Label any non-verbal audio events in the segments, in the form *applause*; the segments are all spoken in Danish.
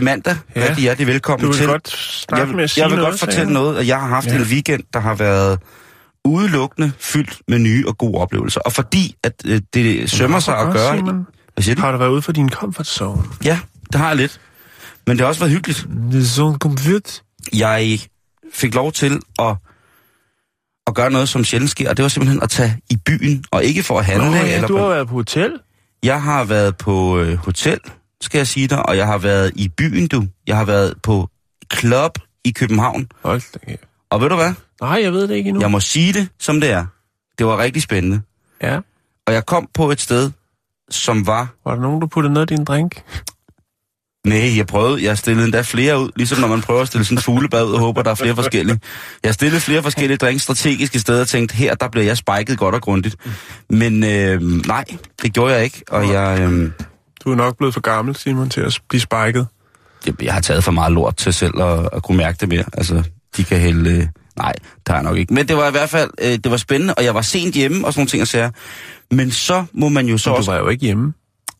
Er mandag. Ja. Rigtig hjertelig velkommen Du vil til. godt starte jeg, med at sige jeg vil noget, godt fortælle jeg. noget, at jeg har haft Ja. en weekend, der har været udelukkende fyldt med nye og gode oplevelser. Og fordi at øh, det sømmer sig at gøre... Simon. Hvad siger du? Har du været ude for din comfort zone? Ja, det har jeg lidt. Men det har også været hyggeligt. Det er sådan comfort. Jeg fik lov til at, at gøre noget, som sjældent sker, og det var simpelthen at tage i byen, og ikke for at handle. Nå, ja, eller du på- har været på hotel. Jeg har været på øh, hotel, skal jeg sige dig, og jeg har været i byen, du. Jeg har været på club i København. Hold da. Og ved du hvad? Nej, jeg ved det ikke endnu. Jeg må sige det, som det er. Det var rigtig spændende. Ja. Og jeg kom på et sted, som var... Var der nogen, der puttede noget i din drink? Nej, jeg prøvede. Jeg stillede endda flere ud, ligesom når man prøver at stille sådan en fuglebad ud og håber, der er flere forskellige. Jeg stillede flere forskellige drinks strategiske steder og tænkte, her der bliver jeg spiket godt og grundigt. Men øh, nej, det gjorde jeg ikke. Og jeg, øh, Du er nok blevet for gammel, Simon, til at blive spiket. jeg, jeg har taget for meget lort til selv at, at kunne mærke det mere. Altså, de kan hælde... Øh, nej, har jeg nok ikke. Men det var i hvert fald, øh, det var spændende, og jeg var sent hjemme og sådan nogle ting at sige. Men så må man jo så Så du også... var jo ikke hjemme.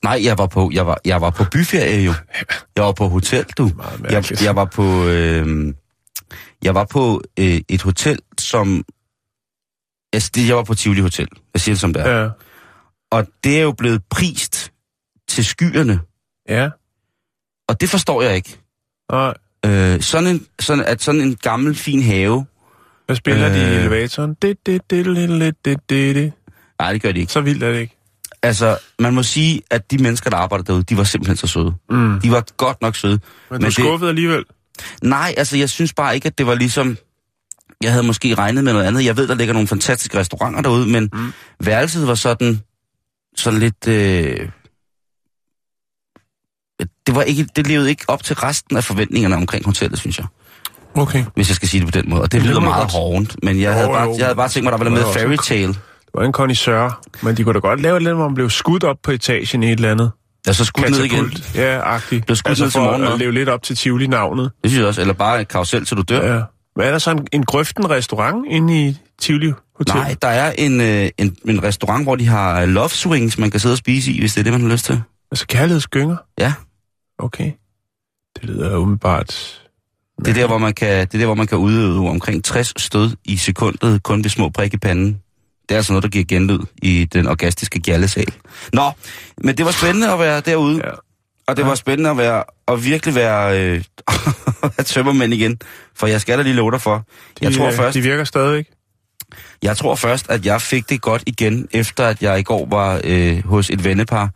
Nej, jeg var på, jeg var, jeg var på byferie jo. *laughs* Jeg var på hotel, du. Jeg, jeg var på, øh, jeg var på øh, et hotel, som... Altså, det, jeg var på Tivoli Hotel. Jeg siger det som det er. Ja. Og det er jo blevet prist til skyerne. Ja. Og det forstår jeg ikke. Og Øh, sådan en, sådan, at sådan en gammel, fin have... hvad spiller øh... de i Øh. elevatoren? Det, det, det, det, det, det, det. Nej, det gør de ikke. Så vildt er det ikke. Altså, man må sige, at de mennesker, der arbejder derude, de var simpelthen så søde. Mm. De var godt nok søde. Men, Men du er det- alligevel. Nej, altså jeg synes bare ikke, at det var ligesom... Jeg havde måske regnet med noget andet. Jeg ved, der ligger nogle fantastiske restauranter derude, men mm. værelset var sådan, sådan lidt... Øh, det, var ikke, det levede ikke op til resten af forventningerne omkring hotellet, synes jeg. Okay. Hvis jeg skal sige det på den måde. Og det Det lyder meget hårdt, men jeg, havde Jo, bare, jo. jeg havde bare tænkt mig, at der var Det noget var med fairy en- tale. Det var en connoisseur. Men de kunne da godt lave lidt, hvor man blev skudt op på etagen i et eller andet. Jeg så skudt ned igen. Ja, agtigt. Blev skudt altså ned til for morgenmad. at leve lidt op til Tivoli-navnet. Det synes jeg også. Eller bare et karusel, til du dør. Ja. Men er der så en, en grøften restaurant inde i Tivoli Hotel? Nej, der er en, øh, en, en restaurant, hvor de har love swings, man kan sidde og spise i, hvis det er det, man har lyst til. Altså kærlighedsgynger? Ja. Okay. Det lyder umiddelbart... Det er der, hvor man kan, det er der, hvor man kan udøve omkring 60 stød i sekundet, kun ved små prik i panden. Det er altså noget, der giver genlyd i den orgastiske gjallesal. Nå, men det var spændende at være derude, Ja. og det var spændende at, være, at virkelig være øh, *laughs* at tømmermænd igen. For jeg skal da lige love dig for. De, Jeg tror øh, først, De virker stadigvæk. jeg tror først, at jeg fik det godt igen, efter at jeg i går var øh, hos et vennepar,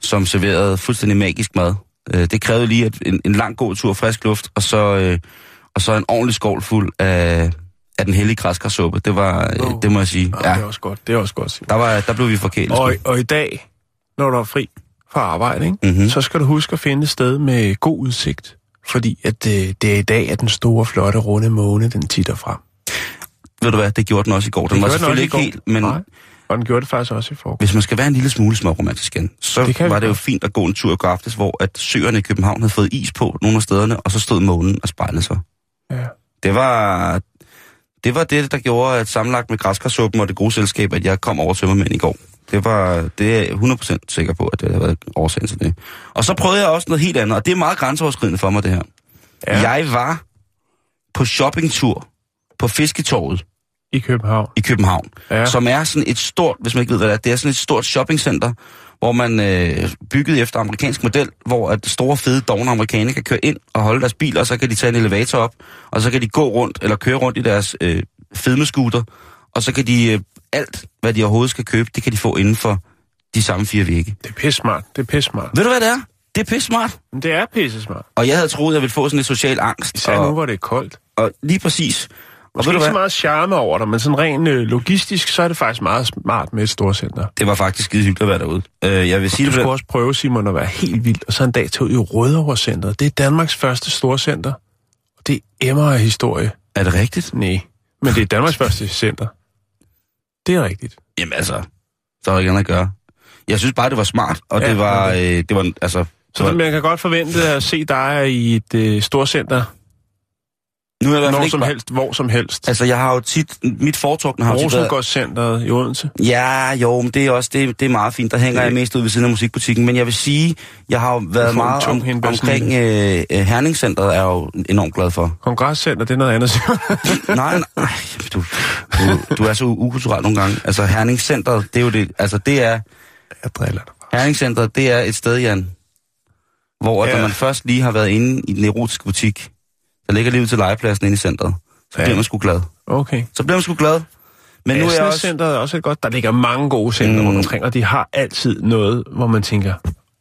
som serverede fuldstændig magisk mad. Øh, det krævede lige et, en, en lang god tur frisk luft, og så, øh, og så en ordentlig skål fuld af, af den hellige græskarsuppe. Det var, øh, Åh. det må jeg sige. Ja. Ja, Det er også godt. Det er også godt, Simon. der, var, der blev vi forkælet. Og, og i dag, når du er fri fra arbejde, ikke? Mhm. så skal du huske at finde et sted med god udsigt. Fordi at øh, det er i dag, at den store, flotte, runde måne, den titter frem. Ved du hvad, det gjorde den også i går. Den Det var selvfølgelig ikke helt, men Nej. Og den gjorde det faktisk også i forgårs. hvis man skal være en lille smule småromantisk igen, så Det var det jo fint at gå en tur i går aftes, hvor at søerne i København havde fået is på nogle af stederne, og så stod månen og spejlede sig. Ja. Det var, det var det, der gjorde, at sammenlagt med græskarsuppen og det gode selskab, at jeg kom over tømmermænd i går. Det var, det er jeg 100% sikker på, at det har været årsagen til det. Og så prøvede jeg også noget helt andet, og det er meget grænseoverskridende for mig, det her. Ja. Jeg var på shoppingtur på Fisketorvet I København. i København, Ja. som er sådan et stort, hvis man ikke ved, hvad det er, det er sådan et stort shoppingcenter, hvor man øh, bygget efter amerikansk model, hvor at store, fede, dogne amerikanere kan køre ind og holde deres bil, og så kan de tage en elevator op, og så kan de gå rundt, eller køre rundt i deres øh, fedmescooter, og så kan de øh, alt, hvad de overhovedet skal købe, det kan de få inden for de samme fire vægge. Det er pisse smart. Det er pisse smart. Ved du, hvad det er? Det er pisse smart. Det er pisse smart. Og jeg havde troet, at jeg ville få sådan lidt social angst. Især og, nu, hvor det er koldt. og lige præcis. Og Måske ikke så meget charme over dig, men sådan rent øh, logistisk, så er det faktisk meget smart med et storcenter. Det var faktisk skide hyggeligt at være derude. Øh, jeg vil sige Du skulle også prøve, Simon, at være helt vild, og så en dag tage ud i Rødovre Centeret. Det er Danmarks første storcenter. Og det emmer af historie. Er det rigtigt? Nej, men det er Danmarks første center. Det er rigtigt. Jamen altså, så er der ikke andet at gøre. Jeg synes bare, det var smart, og Ja, det var, øh, det var, altså... Så var, man kan godt forvente at se dig i et øh, storcenter, nu er jeg når som bare- helst, hvor som helst. Altså, jeg har jo tit... Mit foretrukne har jo tit været... I Odense. Ja, jo, men det er også det, det er meget fint. Der hænger Det- jeg mest ud ved siden af musikbutikken. Men jeg vil sige, jeg har jo været meget om, omkring øh, øh, Herningscenteret, er jeg jo enormt glad for. Kongresscenter, det er noget andet. *laughs* Nej, nej, du, du, du er så ukulturel nogle gange. Altså, Herningscenteret, det er jo det... Altså, det er... jeg driller dig bare. Herningscenteret, det er et sted, Jan, hvor ja. Ja. når man først lige har været inde i den erotiske butik, der ligger lige ud til legepladsen inde i centret, så Ja. bliver man sgu glad. Okay. Så bliver man sgu glad. Men nu er jeg også... Centeret er også et godt. Der ligger mange gode center Mm. rundt omkring, og de har altid noget, hvor man tænker,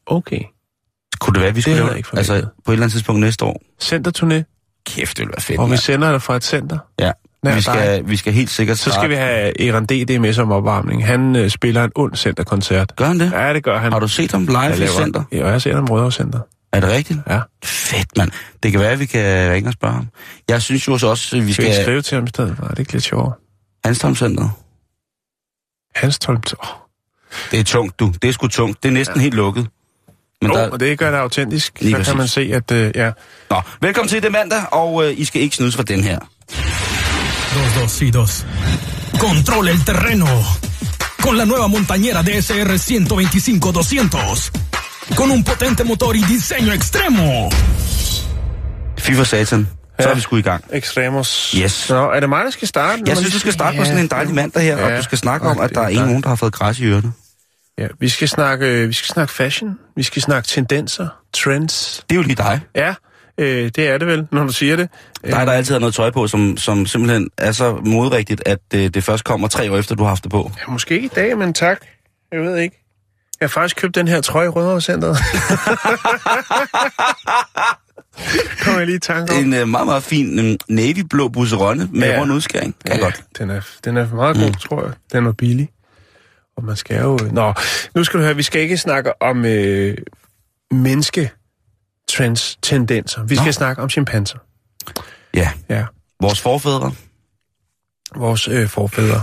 okay, Kunne det være, vi skulle lave ikke altså, på et eller andet tidspunkt næste år? centerturné, Kæft, det ville være fedt. og vi sender dig fra et center. Ja, Nær vi skal, vi skal helt sikkert Så skal vi have Eran D.D. med som opvarmning. Han øh, spiller en ond centerkoncert. Gør han det? Ja, det gør han. Har du set ham live i center? Ja, jeg har set ham i Rødovre Center. Er det rigtigt? Ja. Fedt, mand. Det kan være, at vi kan ringe og spørge ham. Jeg synes jo så også, at vi Skal vi skal... skrive til ham i stedet for? Er det ikke lidt sjovere? Hanstholm Center. Hans Tolm. Oh. Det er tungt, du. Det er sgu tungt. Det er næsten ja. helt lukket. Men Oh, der... og det gør det autentisk. Lige så kan man se, at øh, ja, Nå, velkommen til det mandag, og øh, I skal ikke snydes for den her. Dos, dos y dos. Controla el terreno. Con la nueva montañera DSR 125-200. Con un potente motor y diseño extremo. Fy for satan. Så Ja. er vi sgu i gang. Extremos. Yes. Nå, er det mig, der skal starte? Jeg synes, du skal starte på sådan en dejlig mandag her, og Ja. du skal snakke om, Ja, at det der er er ingen nogen, der har fået græs i ørerne. Ja, vi skal snakke, øh, vi skal snakke fashion. Vi skal snakke tendenser, trends. Det er jo lige dig. Ja, øh, det er det vel, når du siger det. Dig, der altid har noget tøj på, som, som simpelthen er så modrigtigt, at øh, det først kommer tre år efter, du har haft det på. Ja, måske ikke i dag, men tak. Jeg ved ikke. Jeg har faktisk købt den her trøje i Rødovre Centeret. *laughs* Kom jeg lige i tanke om. En øh, meget, meget fin øh, navyblå busseronne med Ja. rund udskæring. Kan ja. godt. Den er, den er meget god, mm. tror jeg. Den er billig. Og man skal jo... Nå, nu skal du høre, vi skal ikke snakke om øh, menneske trends, tendenser. Vi skal Nå. snakke om chimpanser. Ja. Ja. Vores forfædre. Vores øh, forfædre,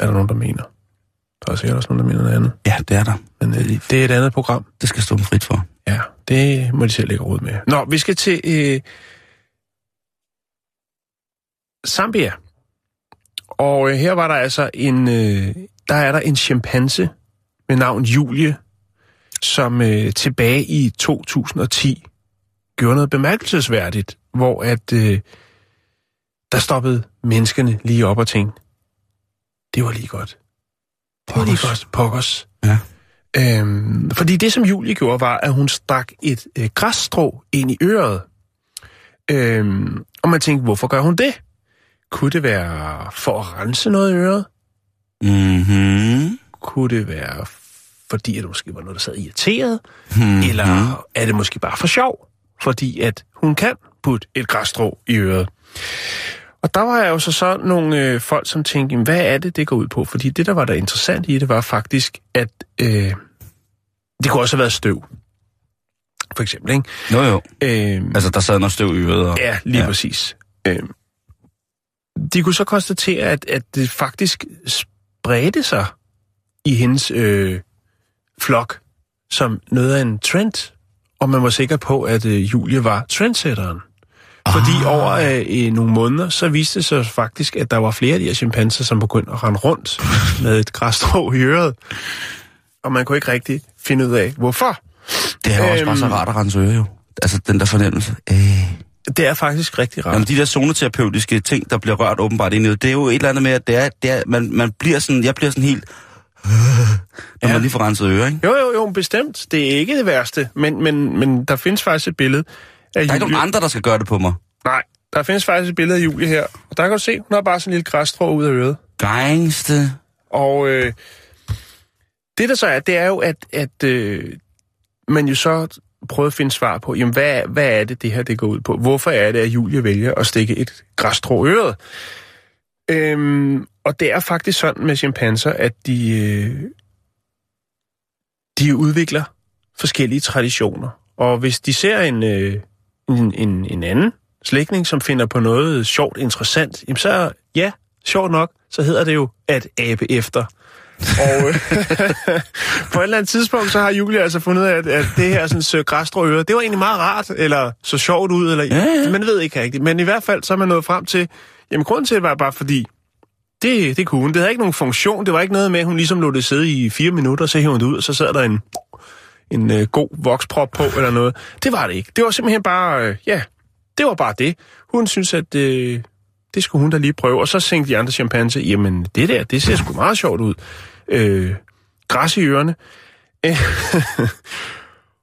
er der nogen, der mener. Der er sikkert også nogen, der mener noget andet. Ja, det er der. Men øh, det er et andet program. Det skal stå dem frit for. Ja, det må de selv lægge råd med. Nå, vi skal til øh, Zambia. Og øh, her var der altså en, øh, der er der en chimpanse med navn Julie, som øh, tilbage i 2010 gjorde noget bemærkelsesværdigt, hvor at øh, der stoppede menneskene lige op og tænkte, det var lige godt. Var lige Pokkers. godt. Pokkers. Ja. Øhm, fordi det, som Julie gjorde, var, at hun stak et øh, græsstrå ind i øret. Øhm, og man tænkte, hvorfor gør hun det? Kunne det være for at rense noget i øret? Mhm. Kunne det være fordi, at det måske var noget, der sad irriteret? Mhm. Eller er det måske bare for sjov? Fordi at hun kan putte et græsstrå i øret. Og der var jo så så nogle øh, folk, som tænkte, "Jamen, hvad er det, det går ud på? Fordi det, der var der interessant i det, var faktisk, at øh, det kunne også have været støv. For eksempel, ikke? Jo, jo. Øh, Altså, der sad noget støv i øret. Og... Ja, lige ja. præcis. Øh, de kunne så konstatere, at, at det faktisk spredte sig i hendes øh, flok som noget af en trend, og man var sikker på, at øh, Julie var trendsetteren. Fordi Ah. over øh, nogle måneder, så viste det sig faktisk, at der var flere af de her chimpanser, som begyndte at rende rundt med et græsstrå i øret. Og man kunne ikke rigtig finde ud af, hvorfor. Det er jo også bare så Øhm. rart at rense øre, jo. Altså, den der fornemmelse. Øh. Det er faktisk rigtig rart. Jamen, de der zoneterapeutiske ting, der bliver rørt åbenbart ind i det, er jo et eller andet med, at det er, det er man, man bliver sådan, jeg bliver sådan helt, når Ja. man lige får renset øre, ikke? Jo, jo, jo, bestemt. Det er ikke det værste, men, men, men der findes faktisk et billede Der er ikke nogen andre, der skal gøre det på mig. Nej, der findes faktisk et billede af Julie her. Og der kan du se, hun har bare sådan en lille græsstrå ud af øret. Gangste. Og øh, det der så er, det er jo, at, at øh, man jo så prøver at finde svar på, jamen hvad, hvad er det, det her det går ud på? Hvorfor er det, at Julie vælger at stikke et græsstrå øret? Øhm, og det er faktisk sådan med chimpanser, at de, øh, de udvikler forskellige traditioner. Og hvis de ser en, øh, en, en, en anden slægtning, som finder på noget sjovt, interessant, jamen så, ja, sjovt nok, så hedder det jo at abe efter. Og øh, *laughs* på et eller andet tidspunkt, så har Julie altså fundet ud af, at, at det her sådan, græsstrå det var egentlig meget rart, eller så sjovt ud, eller Ja, ja. man ved ikke rigtigt. Men i hvert fald, så er man nået frem til, jamen grunden til det var bare fordi, det, det kunne hun. Det havde ikke nogen funktion. Det var ikke noget med, at hun ligesom lå det sidde i fire minutter, så hævde hun det ud, og så sad der en, en øh, god voksprop på, eller noget. Det var det ikke. Det var simpelthen bare, øh, ja, det var bare det. Hun synes, at øh, det skulle hun da lige prøve. Og så tænkte de andre chimpanser, jamen det der, det ser sgu meget sjovt ud. Øh, græs i ørerne. Øh, *laughs*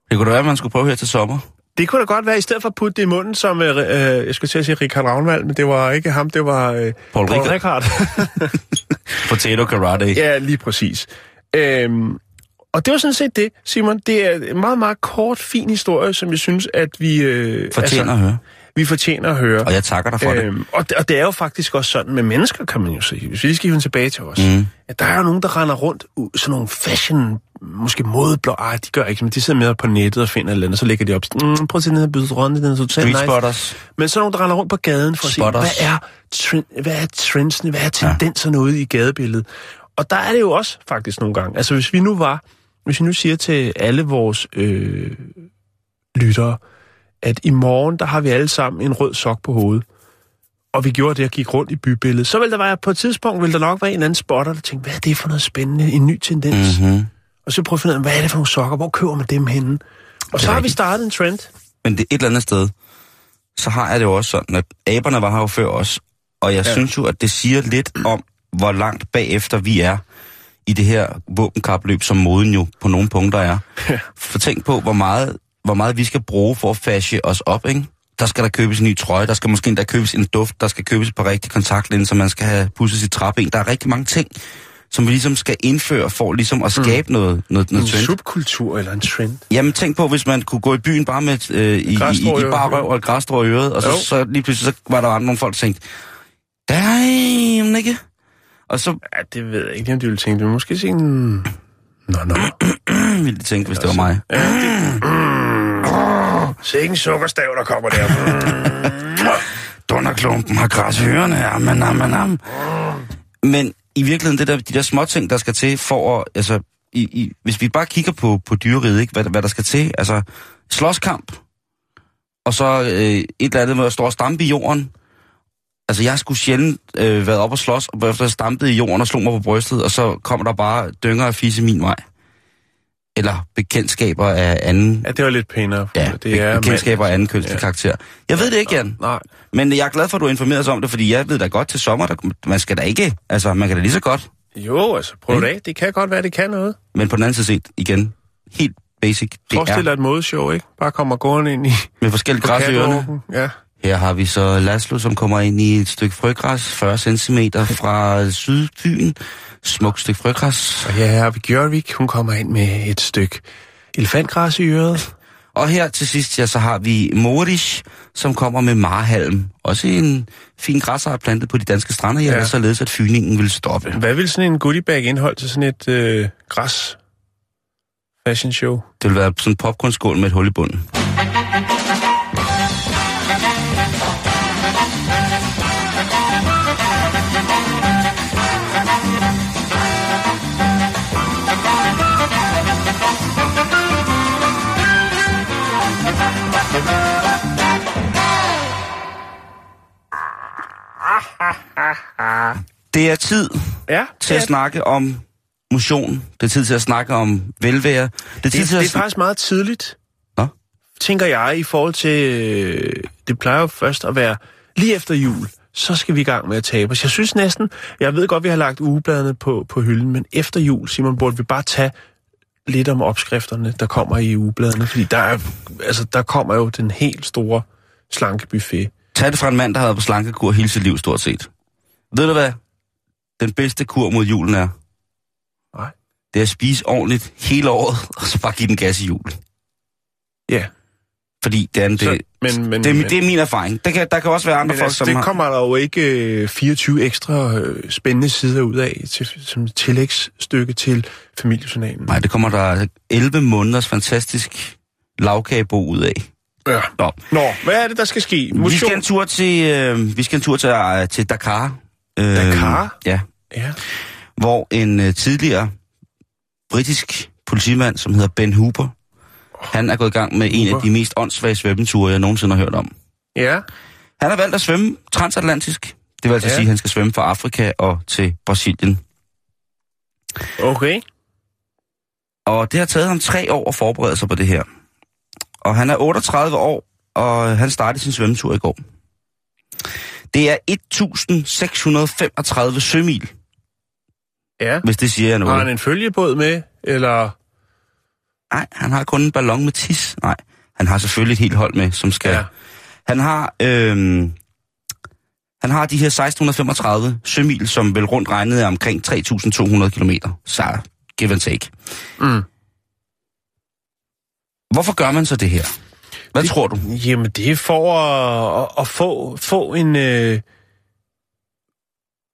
Det kunne da være, at man skulle prøve her til sommer. det kunne da godt være, i stedet for at putte det i munden, som, øh, øh, jeg skulle til at sige Richard Ravnvald, men det var ikke ham, det var øh, Paul Rickard. Rickard. *laughs* *laughs* Potato karate. Ja, lige præcis. Øhm, og det var sådan set det, Simon. Det er en meget, meget kort, fin historie, som jeg synes, at vi... Øh, Fortjener at høre. Vi fortjener at høre. Og jeg takker dig for det. Øhm, og, det, og det er jo faktisk også sådan med mennesker, kan man jo sige. Hvis vi lige skal hive tilbage til os. Mm. At der er jo nogen, der render rundt, sådan nogle fashion, måske modeblå. Ej, de gør ikke, men de sidder med på nettet og finder et eller andet, så lægger de op. Mm, prøv at se den her byde rundt, den er totalt nice. spotters. Men så nogen, der render rundt på gaden for at se, hvad er, trend, hvad er trendsene, hvad er tendenserne ja. ude i gadebilledet. Og der er det jo også faktisk nogle gange. Altså hvis vi nu var, hvis vi nu siger til alle vores øh, lyttere, at i morgen, der har vi alle sammen en rød sok på hovedet, og vi gjorde det og gik rundt i bybilledet, så vil der være, på et tidspunkt vil der nok være en anden spotter, der tænker, hvad er det for noget spændende, en ny tendens? Mm-hmm. Og så prøve at finde ud af, hvad er det for nogle sokker, hvor køber man dem henne? Og så har vi startet en trend. Men det et eller andet sted, så har jeg det jo også sådan, at aberne var her jo før os, og jeg ja. synes jo, at det siger lidt om, hvor langt bagefter vi er i det her våbenkapløb, som moden jo på nogle punkter er. For tænk på, hvor meget, hvor meget vi skal bruge for at fashe os op, ikke? Der skal der købes en ny trøje, der skal måske endda købes en duft, der skal købes et par rigtige kontaktlinser, man skal have pudset sit træben. Der er rigtig mange ting, som vi ligesom skal indføre for ligesom at skabe mm. noget, noget, noget En trend. subkultur eller en trend. Jamen tænk på, hvis man kunne gå i byen bare med øh, i, i, i, i bare røv og et græsstrå i øret, og så, Jo. så lige pludselig så var der andre nogle folk, der tænkte, damn, ikke? Og så Ja, det ved jeg ikke, om de ville tænke. Det måske sige en... Nå, nå. *clears throat* ville de tænke, hvis det var mig. Se ikke en sukkerstav, der kommer der. *clears throat* Dunderklumpen har græs i ørerne, amen, amen, amen. Men i virkeligheden, det der, de der små ting, der skal til for at, altså, i, i, hvis vi bare kigger på, på dyreriget, ikke, hvad, hvad der skal til, altså, slåskamp, og så øh, et eller andet med at stå og stampe i jorden. Altså, jeg skulle sjældent øh, været op og slås, og efter jeg stampede i jorden og slog mig på brystet, og så kommer der bare dynger af fisse min vej. Eller bekendtskaber af anden, Ja, det var lidt pænere. ja, det er bekendtskaber af anden kønslig Ja. karakter. Jeg ved det ikke, Jan. Nej. Men jeg er glad for, at du har informeret os om det, fordi jeg ved da godt til sommer, der, man skal da ikke, altså man kan da lige så godt, Jo, altså, prøv det af. Det kan godt være, det kan noget. men på den anden side set, igen, helt basic, det Forestil dig er et modeshow, ikke? Bare kommer gående ind i med forskellige græs i ørerne. Ja. Her har vi så Laszlo, som kommer ind i et stykke frøgræs, 40 cm fra Sydbyen. Smukt stykke frøgræs. Og her har vi Gjørvik. Hun kommer ind med et stykke elefantgræs i øret. Og her til sidst, ja, så har vi Morish, som kommer med marhalm. Også en fin græsart plantet på de danske strande, ja. Ja. således at fyningen vil stoppe. Hvad vil sådan en goodiebag indhold til sådan et øh, græs fashion show? Det vil være sådan en popcornskål med et hul i bunden. Det er tid Ja, til at snakke om motion. Det er tid til at snakke om velvære. Det er tid det, til det at er faktisk meget tidligt, Nå? tænker jeg, i forhold til... Øh, det plejer jo først at være lige efter jul, så skal vi i gang med at tabe os. Jeg synes næsten, jeg ved godt, vi har lagt ugebladene på, på hylden, men efter jul, Simon, burde vi bare tage lidt om opskrifterne, der kommer i ugebladene, fordi der, er, altså, der kommer jo den helt store slankebuffet. Tag det fra en mand, der har været på slankekur hele sit liv, stort set. Ved du hvad? den bedste kur mod julen er? Nej. Det er at spise ordentligt hele året, *laughs* og så bare give den gas i julen. Ja. Fordi det er, det, Så, men, men, det, er, men, det er min erfaring. Der kan, der kan også være andre folk, altså, som det har... kommer der jo ikke øh, 24 ekstra øh, spændende sider ud af til, som tillægsstykke til familiejournalen. Nej, det kommer der 11 måneders fantastisk lavkagebo ud af. Ja. Nå. Nå, hvad er det, der skal ske? Vi skal en tur til, øh, vi skal en tur til, øh, til Dakar. Øh, Dakar? Ja, Ja. hvor en øh, tidligere britisk politimand, som hedder Ben Hooper, han er gået i gang med en af Hooper. de mest åndssvage svømmeture, jeg nogensinde har hørt om. Ja. Han har valgt at svømme transatlantisk. Det vil altså Ja. sige, at han skal svømme fra Afrika og til Brasilien. Okay. Og det har taget ham tre år at forberede sig på det her. Og han er 38 år, og han startede sin svømmetur i går. Det er 1635 sømil, Ja. hvis det siger jeg Har han noget. en følgebåd med, eller... Nej, han har kun en ballon med tis. Nej, han har selvfølgelig et helt hold med, som skal... Ja. Han har... Øhm, han har de her 1635 sømil, som vel rundt regnet er omkring 3.200 kilometer. Så give and take. Mm. Hvorfor gør man så det her? Hvad det, tror du? Jamen, det er for at, at, få, få en... Øh,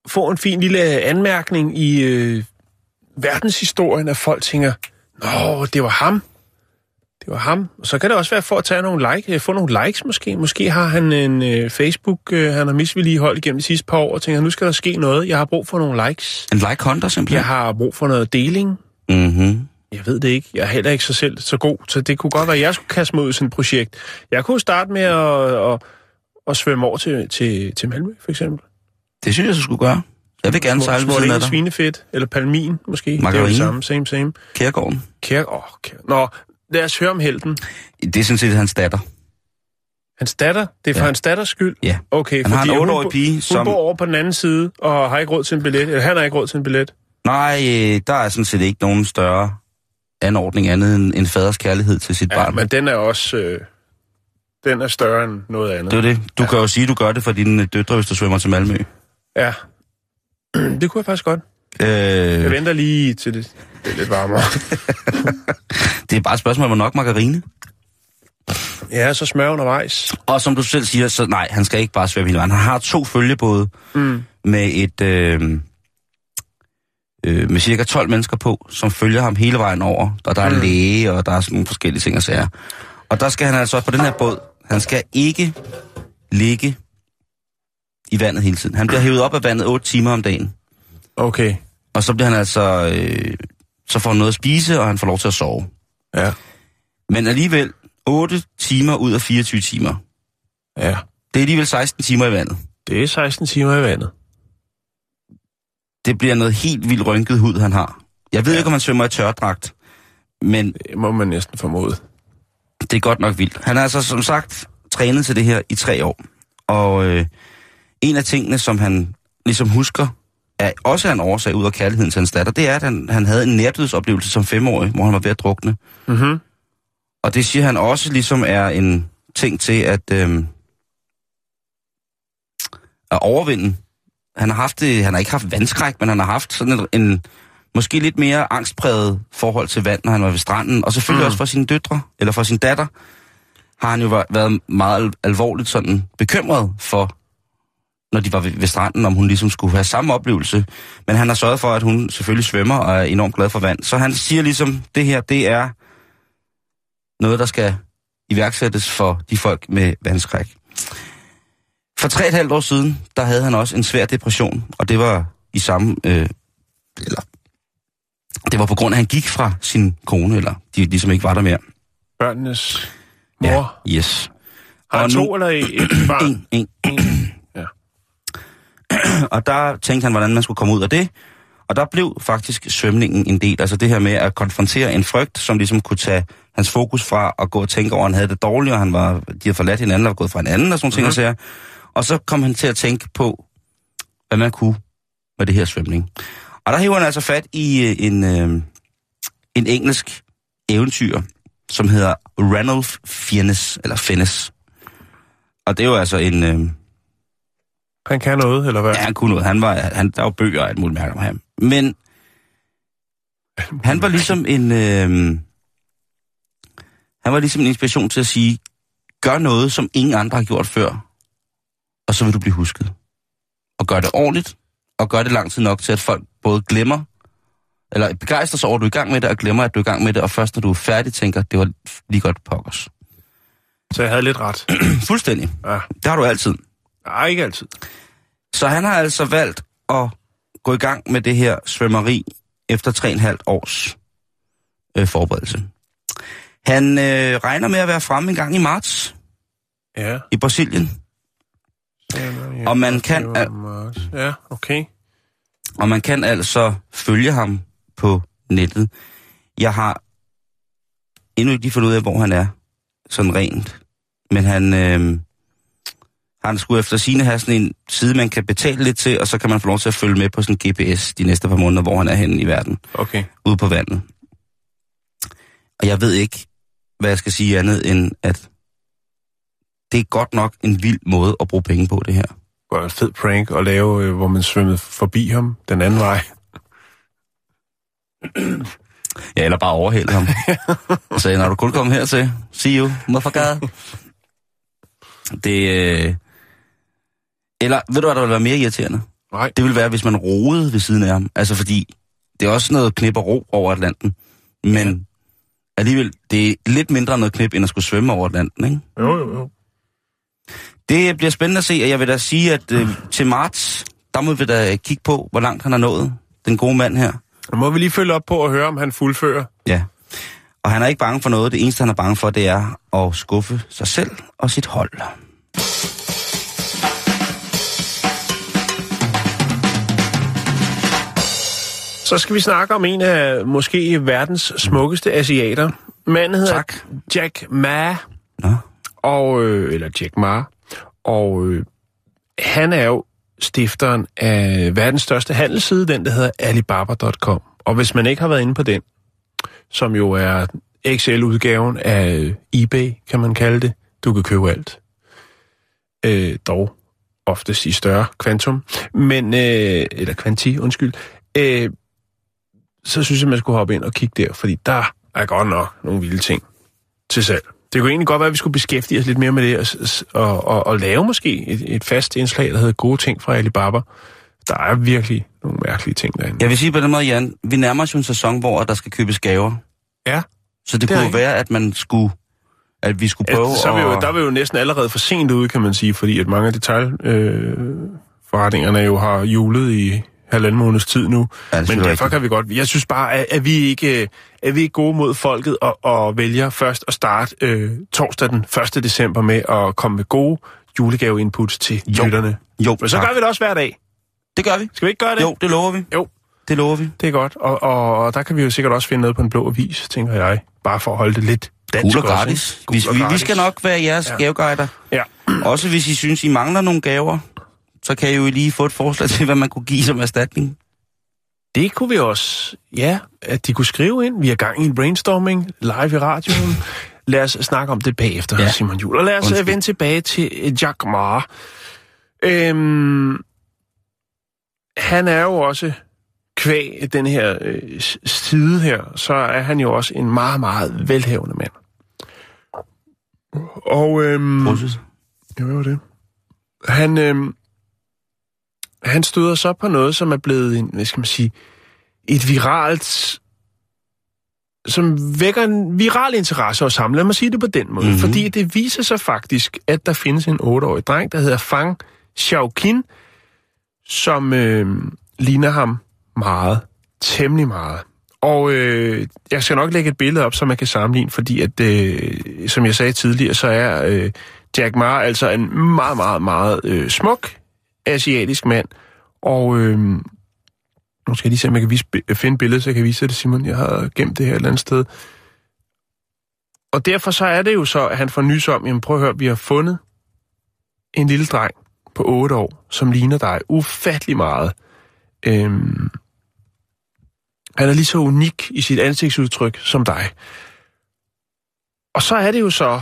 få en fin lille anmærkning i øh, verdenshistorien, at folk tænker, Nå, det var ham. Det var ham. Og så kan det også være for at tage nogle like, øh, få nogle likes måske. Måske har han en øh, Facebook, øh, han har misvedligeholdt igennem de sidste par år, og tænker, nu skal der ske noget. Jeg har brug for nogle likes. En like hunter simpelthen? Jeg har brug for noget deling. Mm-hmm. Jeg ved det ikke. Jeg er heller ikke så selv så god, så det kunne godt være, at jeg skulle kaste mig ud i sådan et projekt. Jeg kunne starte med at, at, at svømme over til, til, til Malmø, for eksempel. Det synes jeg, så skulle gøre. Jeg vil gerne sejle ved siden af Små dig. svinefedt, eller palmin måske. Det er Margarine. det samme, same, same. Kærgården. Kær, åh, kær. Nå, lad os høre om helten. Det er sådan set hans datter. Hans datter, det er for Ja. hans datters skyld? Ja. Okay, Han har en fordi hun, otteårig bo- pige, hun som- bor over på den anden side, og har ikke råd til en billet, eller han har ikke råd til en billet. Nej, øh, der er sådan set ikke nogen større anordning andet end en faders kærlighed til sit Ja, barn. men den er også... Øh, den er større end noget andet. Det er det. Du ja. kan jo sige, at du gør det for dine øh, døtre, hvis du svømmer til Malmø. Ja. *clears throat* Det kunne jeg faktisk godt. Jeg Øh, venter lige til det, det er lidt varmere. *laughs* det er bare et spørgsmål, hvor nok margarine. ja, så smør undervejs. Og som du selv siger, så nej, han skal ikke bare svømme hele vejen. Han har to følgebåde Mm. med et... Øh, øh, med cirka 12 mennesker på, som følger ham hele vejen over. Og der er Mm. læge, og der er sådan nogle forskellige ting og sager. Og der skal han altså på den her båd, han skal ikke ligge i vandet hele tiden. Han bliver hævet op af vandet 8 timer om dagen. Okay. Og så bliver han altså... Øh, så får han noget at spise, og han får lov til at sove. Ja. Men alligevel 8 timer ud af 24 timer. Ja. Det er alligevel 16 timer i vandet. Det er 16 timer i vandet. Det bliver noget helt vildt rynket hud, han har. Jeg ved ja. ikke, om han svømmer i tørdragt, men Det må man næsten formode. det er godt nok vildt. Han har altså som sagt trænet til det her i tre år. Og øh, en af tingene, som han ligesom husker, er også er en årsag ud af kærligheden til hans datter, det er, at han, han havde en nærdødsoplevelse som femårig, hvor han var ved at drukne. Mhm. Og det siger han også ligesom er en ting til at, øh, at overvinde. Han har, haft det, han har ikke haft vandskræk, men han har haft sådan en, en måske lidt mere angstpræget forhold til vand, når han var ved stranden. Og selvfølgelig Mm. også for sine døtre, eller for sin datter, har han jo væ- været meget al- alvorligt sådan bekymret for, når de var ved, ved stranden, om hun ligesom skulle have samme oplevelse. Men han har sørget for, at hun selvfølgelig svømmer og er enormt glad for vand. Så han siger ligesom, det her, det er noget, der skal iværksættes for de folk med vandskræk. For tre et halvt år siden, der havde han også en svær depression, og det var i samme, øh, eller det var på grund af, at han gik fra sin kone, eller de ligesom ikke var der mere. Børnenes mor. Ja, yes. Har han Og to nu- eller et barn? En, en. Ja. *clears throat* og der tænkte han, hvordan man skulle komme ud af det. Og der blev faktisk svømningen en del. Altså det her med at konfrontere en frygt, som ligesom kunne tage hans fokus fra at gå og tænke over, at han havde det dårligt, og han var, de havde forladt hinanden og var gået fra hinanden og sådan mm-hmm. ting og sager. Og så kom han til at tænke på, hvad man kunne med det her svømning. Og der hiver han altså fat i øh, en, øh, en engelsk eventyr, som hedder Ranulph Fiennes, eller Fiennes. Og det er jo altså en, øh, Han kan noget, eller hvad? Ja, han kunne noget. Han var, han, der var bøger og alt muligt mærke om ham. Men han var ligesom en... Øh, han var ligesom en inspiration til at sige, gør noget, som ingen andre har gjort før, og så vil du blive husket. Og gør det ordentligt, og gør det lang tid nok til, at folk både glemmer, eller begejstres over, at du er i gang med det, og glemmer, at du er i gang med det, og først når du er færdig, tænker, det var lige godt pokkers. Så jeg havde lidt ret. *clears throat* Fuldstændig. Ja. Det har du altid. Nej, ikke altid. Så han har altså valgt at gå i gang med det her svømmeri efter 3,5 års øh, forberedelse. Han øh, regner med at være fremme en gang i marts Ja. i Brasilien, Og man kan al- Ja, okay. og man kan altså følge ham på nettet. Jeg har endnu ikke lige fundet ud af, hvor han er, sådan rent. Men han, øh, han skulle efter sine have sådan en side, man kan betale lidt til, og så kan man få lov til at følge med på sådan en GPS de næste par måneder, hvor han er henne i verden. Okay. ude på vandet. Og jeg ved ikke, hvad jeg skal sige andet end, at det er godt nok en vild måde at bruge penge på, det her. Det var en fed prank at lave, øh, hvor man svømmede forbi ham den anden vej. Ja, eller bare overhælde ham. *laughs* Og sagde, når du kun kommer hertil, see you, motherfucker. Det, øh... Eller, ved du hvad, der vil være mere irriterende? Nej. Det vil være, hvis man roede ved siden af ham. Altså, fordi det er også noget knip og ro over Atlanten. Men alligevel, det er lidt mindre noget knip, end at skulle svømme over Atlanten, ikke? Jo, jo, jo. Det bliver spændende at se, og jeg vil da sige, at øh, til marts, der må vi da kigge på, hvor langt han er nået, den gode mand her. Nu må vi lige følge op på at høre, om han fuldfører. Ja. Og han er ikke bange for noget. Det eneste, han er bange for, det er at skuffe sig selv og sit hold. Så skal vi snakke om en af måske verdens smukkeste asiater. Manden hedder Tak. Jack Ma, Nå. og, øh, eller Jack Ma, og øh, han er jo stifteren af verdens største handelsside, den der hedder Alibaba.com. Og hvis man ikke har været inde på den, som jo er XL-udgaven af eBay, kan man kalde det, du kan købe alt. Øh, dog oftest i større kvantum, men, øh, eller kvanti, undskyld. Øh, så synes jeg, man skulle hoppe ind og kigge der, fordi der er godt nok nogle vilde ting til salg. Det kunne egentlig godt være, at vi skulle beskæftige os lidt mere med det, og, og, og, og lave måske et, et fast indslag, der hedder Gode Ting fra Alibaba. Der er virkelig nogle mærkelige ting derinde. Jeg vil sige på den måde, Jan, vi nærmer os jo en sæson, hvor der skal købes gaver. Ja. Så det, Det kunne jo være, at man skulle, at vi skulle prøve Altså, så er vi jo, at... der er vi jo næsten allerede for sent ude, kan man sige, fordi at mange af detailforretningerne øh, jo har julet i halvanden måneds tid nu. Ja, Men derfor rigtigt. kan vi godt... Jeg synes bare, at, at vi ikke er vi ikke gode mod folket og, og vælger først at starte øh, torsdag den 1. december med at komme med gode julegave-inputs til Jo. lytterne. Jo, Men så tak. gør vi det også hver dag. Det gør vi. Skal vi ikke gøre det? Jo, det lover vi. Jo. Det lover vi. Det er godt. Og, og, og der kan vi jo sikkert også finde noget på en blå avis, tænker jeg. Bare for at holde det lidt dansk Gul og også, gratis. ikke? Vi, og vi, vi gratis. skal nok være jeres ja. gaveguider. Ja. Også hvis I synes, I mangler nogle gaver, så kan I jo lige få et forslag *laughs* til, hvad man kunne give som erstatning. Det kunne vi også, ja, at de kunne skrive ind. Vi er gang i en brainstorming live i radioen. Lad os snakke om det bagefter, ja. Simon Jul. Og lad os Undskyld. Undskyld. vende tilbage til øh, Jack Ma. Øhm, han er jo også kvæg den her øh, side her, så er han jo også en meget, meget velhavende mand. Og øhm, Russes. Ja, hvad var det? Han, øhm, han støder så på noget, som er blevet en, hvad skal man sige, et viralt, som vækker en viral interesse hos ham. Lad mig sige det på den måde. Mhm. Mm-hmm. Fordi det viser sig faktisk, at der findes en 8-årig dreng, der hedder Fang Xiaoqin, som øh, ligner ham meget, temmelig meget. Og øh, jeg skal nok lægge et billede op, så man kan sammenligne, fordi at, øh, som jeg sagde tidligere, så er øh, Jack Ma altså en meget, meget, meget øh, smuk asiatisk mand. Og øh, nu skal jeg lige se, om jeg kan vise, finde billedet, så jeg kan vise det, Simon. Jeg har gemt det her et eller andet sted. Og derfor så er det jo så, at han får nys om, jamen prøv at høre, vi har fundet en lille dreng på 8 år, som ligner dig ufattelig meget. Øhm, han er lige så unik i sit ansigtsudtryk som dig. Og så er det jo så,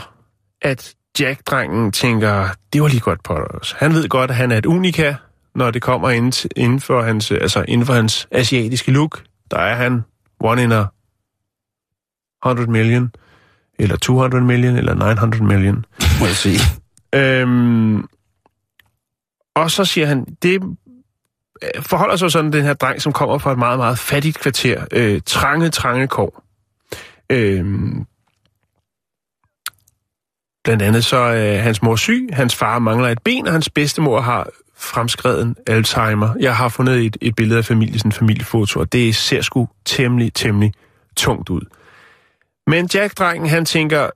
at Jack-drengen tænker, det var lige godt på os. Han ved godt, at han er et unika, når det kommer inden, inden, for hans, altså inden for hans asiatiske look. Der er han one in a 100 million, eller 200 million, eller 900 million. *laughs* Må jeg sige. Øhm, og så siger han, det forholder sig sådan, den her dreng, som kommer fra et meget, meget fattigt kvarter. Øh, trange, trange kår. Øhm, blandt andet så er hans mor syg, hans far mangler et ben, og hans bedstemor har fremskreden Alzheimer. Jeg har fundet et, et billede af familien, sådan en familiefoto, og det ser sgu temmelig, temmelig tungt ud. Men Jack-drengen, han tænker,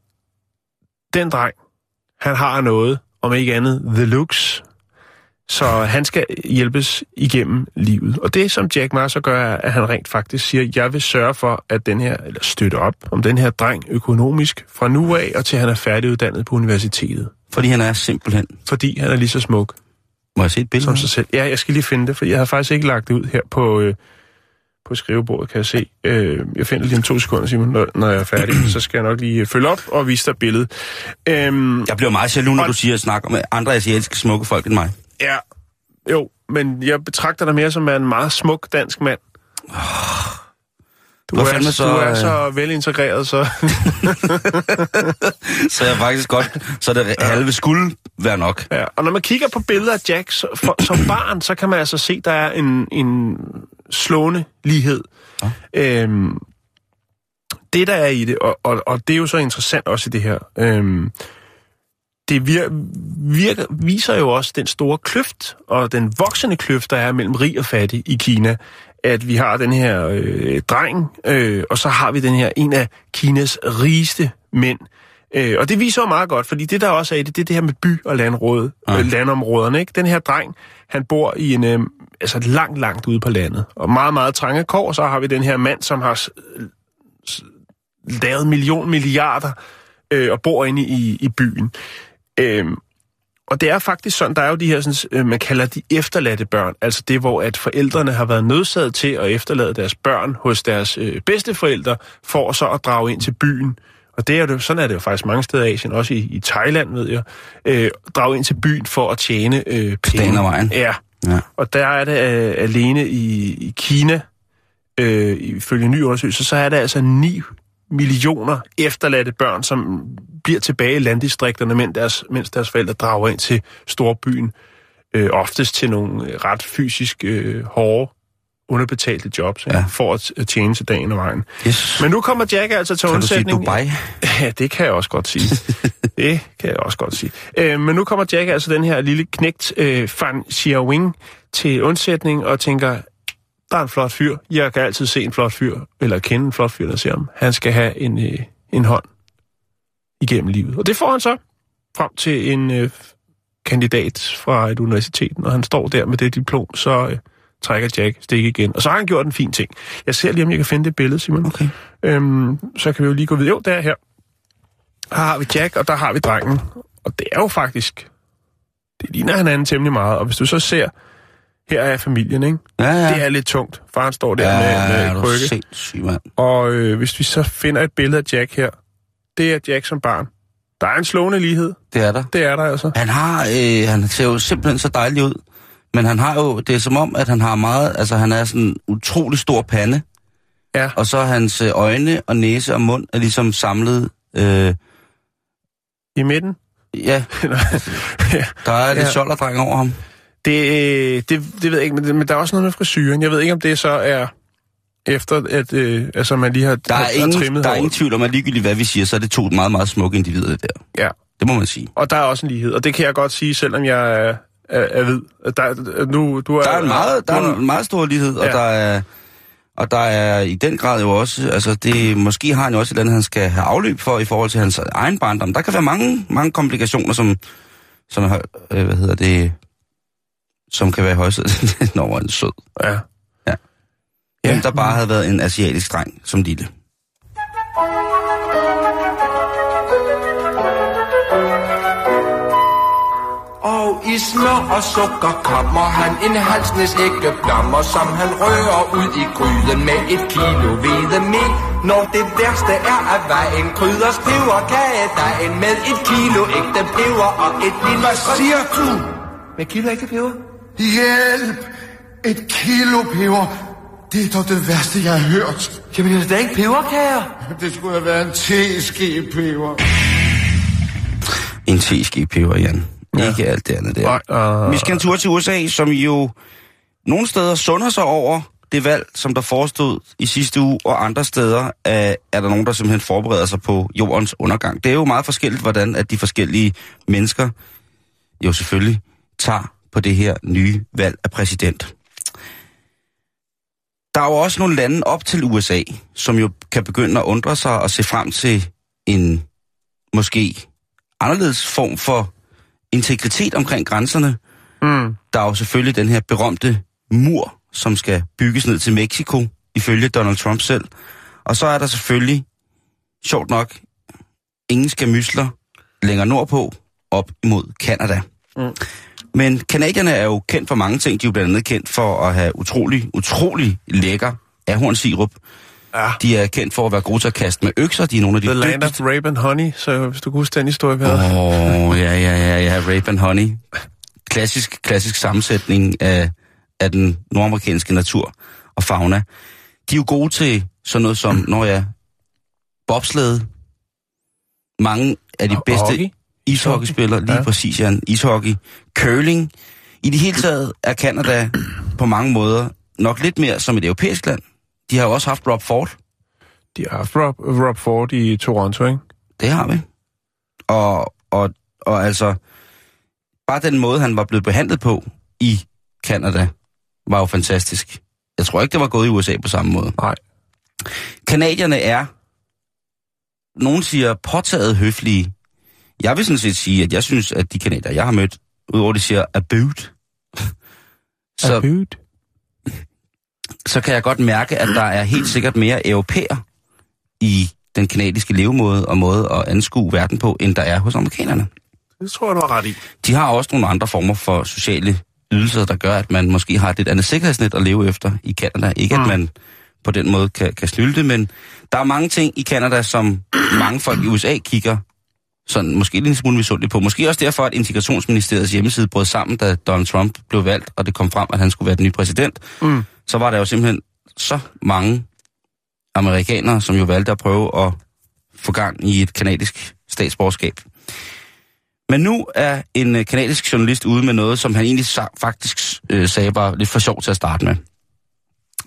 den dreng, han har noget, om ikke andet, the looks. Så han skal hjælpes igennem livet. Og det, som Jack Ma så gør, er, at han rent faktisk siger, jeg vil sørge for, at den her, eller støtte op om den her dreng økonomisk fra nu af, og til han er færdiguddannet på universitetet. Fordi han er simpelthen... Fordi han er lige så smuk Må jeg se et billede? som sig selv. Ja, jeg skal lige finde det, for jeg har faktisk ikke lagt det ud her på, øh, på skrivebordet, kan jeg se. Øh, jeg finder lige om to sekunder, Simon, når, når jeg er færdig. *clears throat* så skal jeg nok lige følge op og vise dig billedet. Øhm, Jeg bliver meget jaloux, når Og- du siger at snakke med andre asiatiske smukke folk end mig. Ja, jo, men jeg betragter dig mere som en meget smuk dansk mand. Du Hvor er, fanden er så, du er øh, så velintegreret, så... *laughs* Så jeg faktisk godt... Så det halve skulle være nok. Ja, og når man kigger på billeder af Jack så, for, som barn, så kan man altså se, der er en, en slående lighed. Ja. Øhm, det, der er i det, og, og, og det er jo så interessant også i det her, øhm, det vir, virker, viser jo også den store kløft, og den voksende kløft, der er mellem rig og fattig i Kina, at vi har den her øh, dreng, øh, og så har vi den her en af Kinas rigeste mænd. Øh, og det viser jo meget godt, fordi det der også er i det, det er det her med by- og landråd, Ja. øh, landområderne. Ikke? Den her dreng, han bor i en, øh, altså langt, langt ude på landet, og meget, meget trange kår, og så har vi den her mand, som har lavet million milliarder øh, og bor inde i, i byen. Øhm, og det er faktisk sådan, der er jo de her, sådan, øh, man kalder de efterladte børn, altså det, hvor at forældrene har været nødsaget til at efterlade deres børn hos deres øh, bedsteforældre, for så at drage ind til byen. Og det er jo, sådan er det jo faktisk mange steder i Asien, også i, i Thailand, ved jeg, øh, drage ind til byen for at tjene øh, penge. Vejen. Ja, Ja. og der er det øh, alene i, i Kina, øh, ifølge en ny undersøgelse, så er der altså 9 millioner efterladte børn, som bliver tilbage i landdistrikterne, mens deres, mens deres forældre drager ind til storbyen, øh, oftest til nogle øh, ret fysisk øh, hårde, underbetalte jobs, ja. For at tjene til dagen og vejen. Yes. Men nu kommer Jack altså til kan du sige undsætning. Dubai? *laughs* Ja, det kan jeg også godt sige. *laughs* det kan jeg også godt sige. Øh, men nu kommer Jack, altså den her lille knægt, øh, Fan Xiaowing, til undsætning og tænker, der er en flot fyr. Jeg kan altid se en flot fyr, eller kende en flot fyr, der ser ham. Han skal have en, øh, en hånd igennem livet. Og det får han så frem til en øh, kandidat fra et universitet. Når han står der med det diplom, så øh, trækker Jack stik igen. Og så har han gjort en fin ting. Jeg ser lige, om jeg kan finde det billede, Simon. Okay. Øhm, så kan vi jo lige gå videre. Jo, der er her. Her har vi Jack, og der har vi drengen. Og det er jo faktisk... Det ligner hinanden temmelig meget. Og hvis du så ser... Her er familien, ikke? Ja, ja. Det er lidt tungt. Faren står der ja, med, med du krykke. sindssyg, mand. Og øh, hvis vi så finder et billede af Jack her, det er Jack som barn. Der er en slående lighed. Det er der. Det er der altså. Han har, øh, han ser jo simpelthen så dejlig ud. Men han har jo, det er som om, at han har meget, altså han er sådan en utrolig stor pande. Ja. Og så hans øh, øjne og næse og mund er ligesom samlet. Øh, I midten. ja, *laughs* ja. der er lidt Ja. ja. solderdreng over ham. Det, øh, det, det ved jeg ikke, men, men der er også noget med frisyren. Jeg ved ikke, om det så er efter, at øh, altså, man lige har, Der er, har ingen, trimmet der er ingen tvivl om, at ligegyldigt hvad vi siger, så er det to meget, meget smukke individer, der. Ja. Det må man sige. Og der er også en lighed, og det kan jeg godt sige, selvom jeg er, er, er hvid. Der, nu, du er, Der er en meget, der er en meget stor lighed, og Ja. der er... Og der er i den grad jo også, altså det, måske har han jo også et eller andet, han skal have afløb for i forhold til hans egen barndom. Der kan være mange, mange komplikationer, som, som øh, hvad hedder det, som kan være i højsædet, *laughs* når man er sød. Ja. Ja. Ja. Hvem der bare havde været en asiatisk dreng som lille. Og i smør og sukker kommer han en halsnes ikke blommer, som han rører ud i gryden med et kilo hvedemel. Når det værste er at vejen krydders peberkage, dagen med et kilo ægte peber og et lille... Hvad siger du? Med kilo ægte peber? Hjælp! Et kilo peber. Det er dog det værste, jeg har hørt. Jamen, det er da ikke peberkager. *laughs* Det skulle have været en teske peber. En teske peber, Jan. Ja. Ikke alt det andet der. Nej, øh, Vi skal en tur til USA, som jo nogle steder sunder sig over det valg, som der forestod i sidste uge, og andre steder er, er der nogen, der simpelthen forbereder sig på jordens undergang. Det er jo meget forskelligt, hvordan at de forskellige mennesker jo selvfølgelig tager på det her nye valg af præsident. Der er jo også nogle lande op til USA, som jo kan begynde at undre sig og se frem til en måske anderledes form for integritet omkring grænserne. Mm. Der er jo selvfølgelig den her berømte mur, som skal bygges ned til Mexico, ifølge Donald Trump selv. Og så er der selvfølgelig, sjovt nok, ingen skamysler længere nordpå, op imod Kanada. Mm. Men kanadierne er jo kendt for mange ting. De er jo blandt andet kendt for at have utrolig, utrolig lækker ahornsirup. Ja. De er kendt for at være gode til at kaste med økser. De er nogle af de The land dygtigste. of rape and honey, så hvis du kan huske den historie, havde. Åh, oh, ja, ja, ja, ja, Rape and Honey. Klassisk, klassisk sammensætning af, af den nordamerikanske natur og fauna. De er jo gode til sådan noget som, når jeg bobslæde. Mange af de Og bedste hockey. Ishockeyspillere, lige Ja. præcis, Jan. Ishockey, curling. I det hele taget er Canada på mange måder nok lidt mere som et europæisk land. De har jo også haft Rob Ford. De har haft Rob, Rob Ford i Toronto, ikke? Det har vi. Og, og, og altså, bare den måde, han var blevet behandlet på i Kanada, var jo fantastisk. Jeg tror ikke, det var gået i USA på samme måde. Nej. Kanadierne er, nogen siger, påtaget høflige. Jeg vil sådan set sige, at jeg synes, at de kanadier, jeg har mødt, udover de siger about, *laughs* så, Abud. så kan jeg godt mærke, at der er helt sikkert mere europæer i den kanadiske levemåde og måde at anskue verden på, end der er hos amerikanerne. Det tror jeg, du har ret i. De har også nogle andre former for sociale ydelser, der gør, at man måske har et lidt andet sikkerhedsnet at leve efter i Kanada. Ikke at Mm. man på den måde kan, kan snylte, men der er mange ting i Kanada, som mange folk i USA kigger sådan måske lidt en smule misundeligt på. Måske også derfor, at Integrationsministeriets hjemmeside brød sammen, da Donald Trump blev valgt, og det kom frem, at han skulle være den nye præsident. Mm. Så var der jo simpelthen så mange amerikanere, som jo valgte at prøve at få gang i et kanadisk statsborgerskab. Men nu er en øh, kanadisk journalist ude med noget, som han egentlig faktisk øh, sagde var lidt for sjov til at starte med.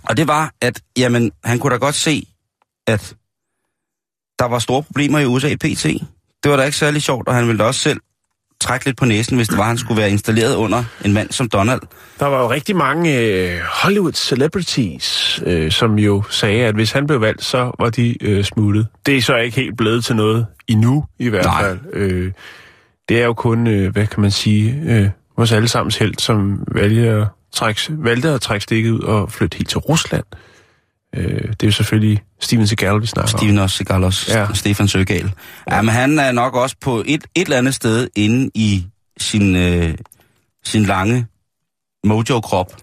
Og det var, at jamen, han kunne da godt se, at der var store problemer i USA PT. Det var da ikke særlig sjovt, og han ville da også selv trække lidt på næsen, hvis det var, han skulle være installeret under en mand som Donald. Der var jo rigtig mange øh, Hollywood celebrities, øh, som jo sagde, at hvis han blev valgt, så var de øh, smuttet. Det er så ikke helt blevet til noget endnu, i hvert Nej. fald. Øh, det er jo kun, øh, hvad kan man sige, øh, vores allesammens held, som vælger at trække, valgte at trække stikket ud og flytte helt til Rusland. Øh, det er jo selvfølgelig Steven Seagal, vi snakker om. Steven også, Ja. Stefan Søgal. Ja, men han er nok også på et, et eller andet sted inde i sin, øh, sin lange mojo-krop.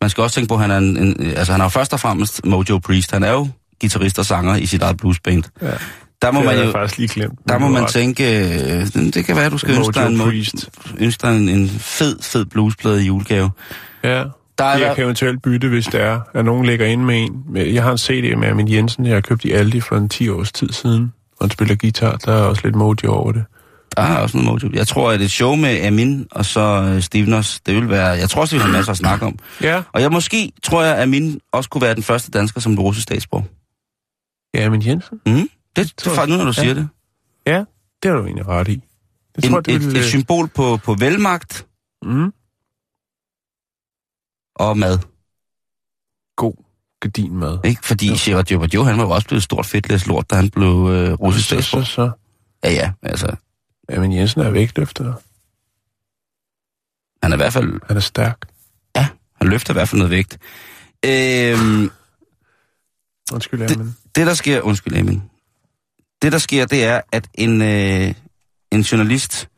Man skal også tænke på, at han er, en, en, altså, han er jo først og fremmest Mojo Priest. Han er jo guitarist og sanger i sit eget bluesband. Ja. Der må Det man jo faktisk lige glemt. der må man ret. tænke, øh, det kan være, du skal ønske dig, en, ønske dig en, en fed, fed bluesplade i julegave. Ja. Der er, Jeg kan eventuelt bytte, hvis det er, at nogen lægger ind med en. Jeg har en CD med Amin Jensen, jeg har købt i Aldi for en 10 års tid siden. Og han spiller guitar, der er også lidt mojo over det. der er også noget mojo. Jeg tror, at et show med Amin og så øh, Steven også, det vil være, jeg tror også, vi har masser at snakke om. Ja. Og jeg måske, tror jeg, at Amin også kunne være den første dansker, som russisk statsborger. Ja, Amin Jensen? Mm? Det Tror er jeg. faktisk nu, når du Ja. siger det. Ja, det har du egentlig ret i. Det En, tror jeg, det et, vil... et symbol på, på velmagt mm, og mad. god gardinmad. Ikke? Fordi Gerard Depardieu, han var jo også blevet et stort fedtlæs lort, da han blev øh, russisk Så, så, så. Ja, ja, altså, Amin Jensen er vægtløfter. han er i hvert fald, Han er stærk. han løfter i hvert fald noget vægt. Øhm, Undskyld, Det- Amin. det der sker, undskyld Amin, det der sker, det er, at en, øh, en journalist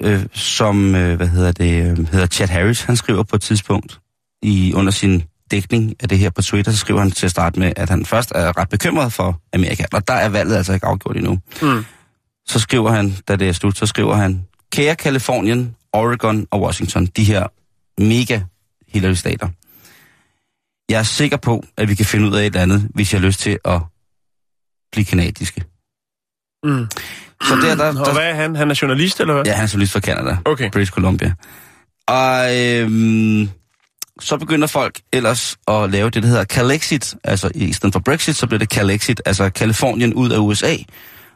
øh, som, øh, hvad hedder det, øh, hedder Chad Harris, han skriver på et tidspunkt i under sin dækning af det her på Twitter, så skriver han til at starte med, at han først er ret bekymret for Amerika, og der er valget altså ikke afgjort endnu. Mm. Så skriver han, da det er slut, så skriver han, kære Kalifornien, Oregon og Washington, de her mega Hillary-stater. Jeg er sikker på, at vi kan finde ud af et eller andet, hvis jeg har lyst til at blive kanadiske. Mm. Så der, der, Og der, hvad er han? Han er journalist, eller hvad? Ja, han er journalist fra Canada. Okay. British Columbia. Og øhm, så begynder folk ellers at lave det, der hedder Calexit. Altså i stedet for Brexit, så bliver det Calexit. Altså Kalifornien ud af USA,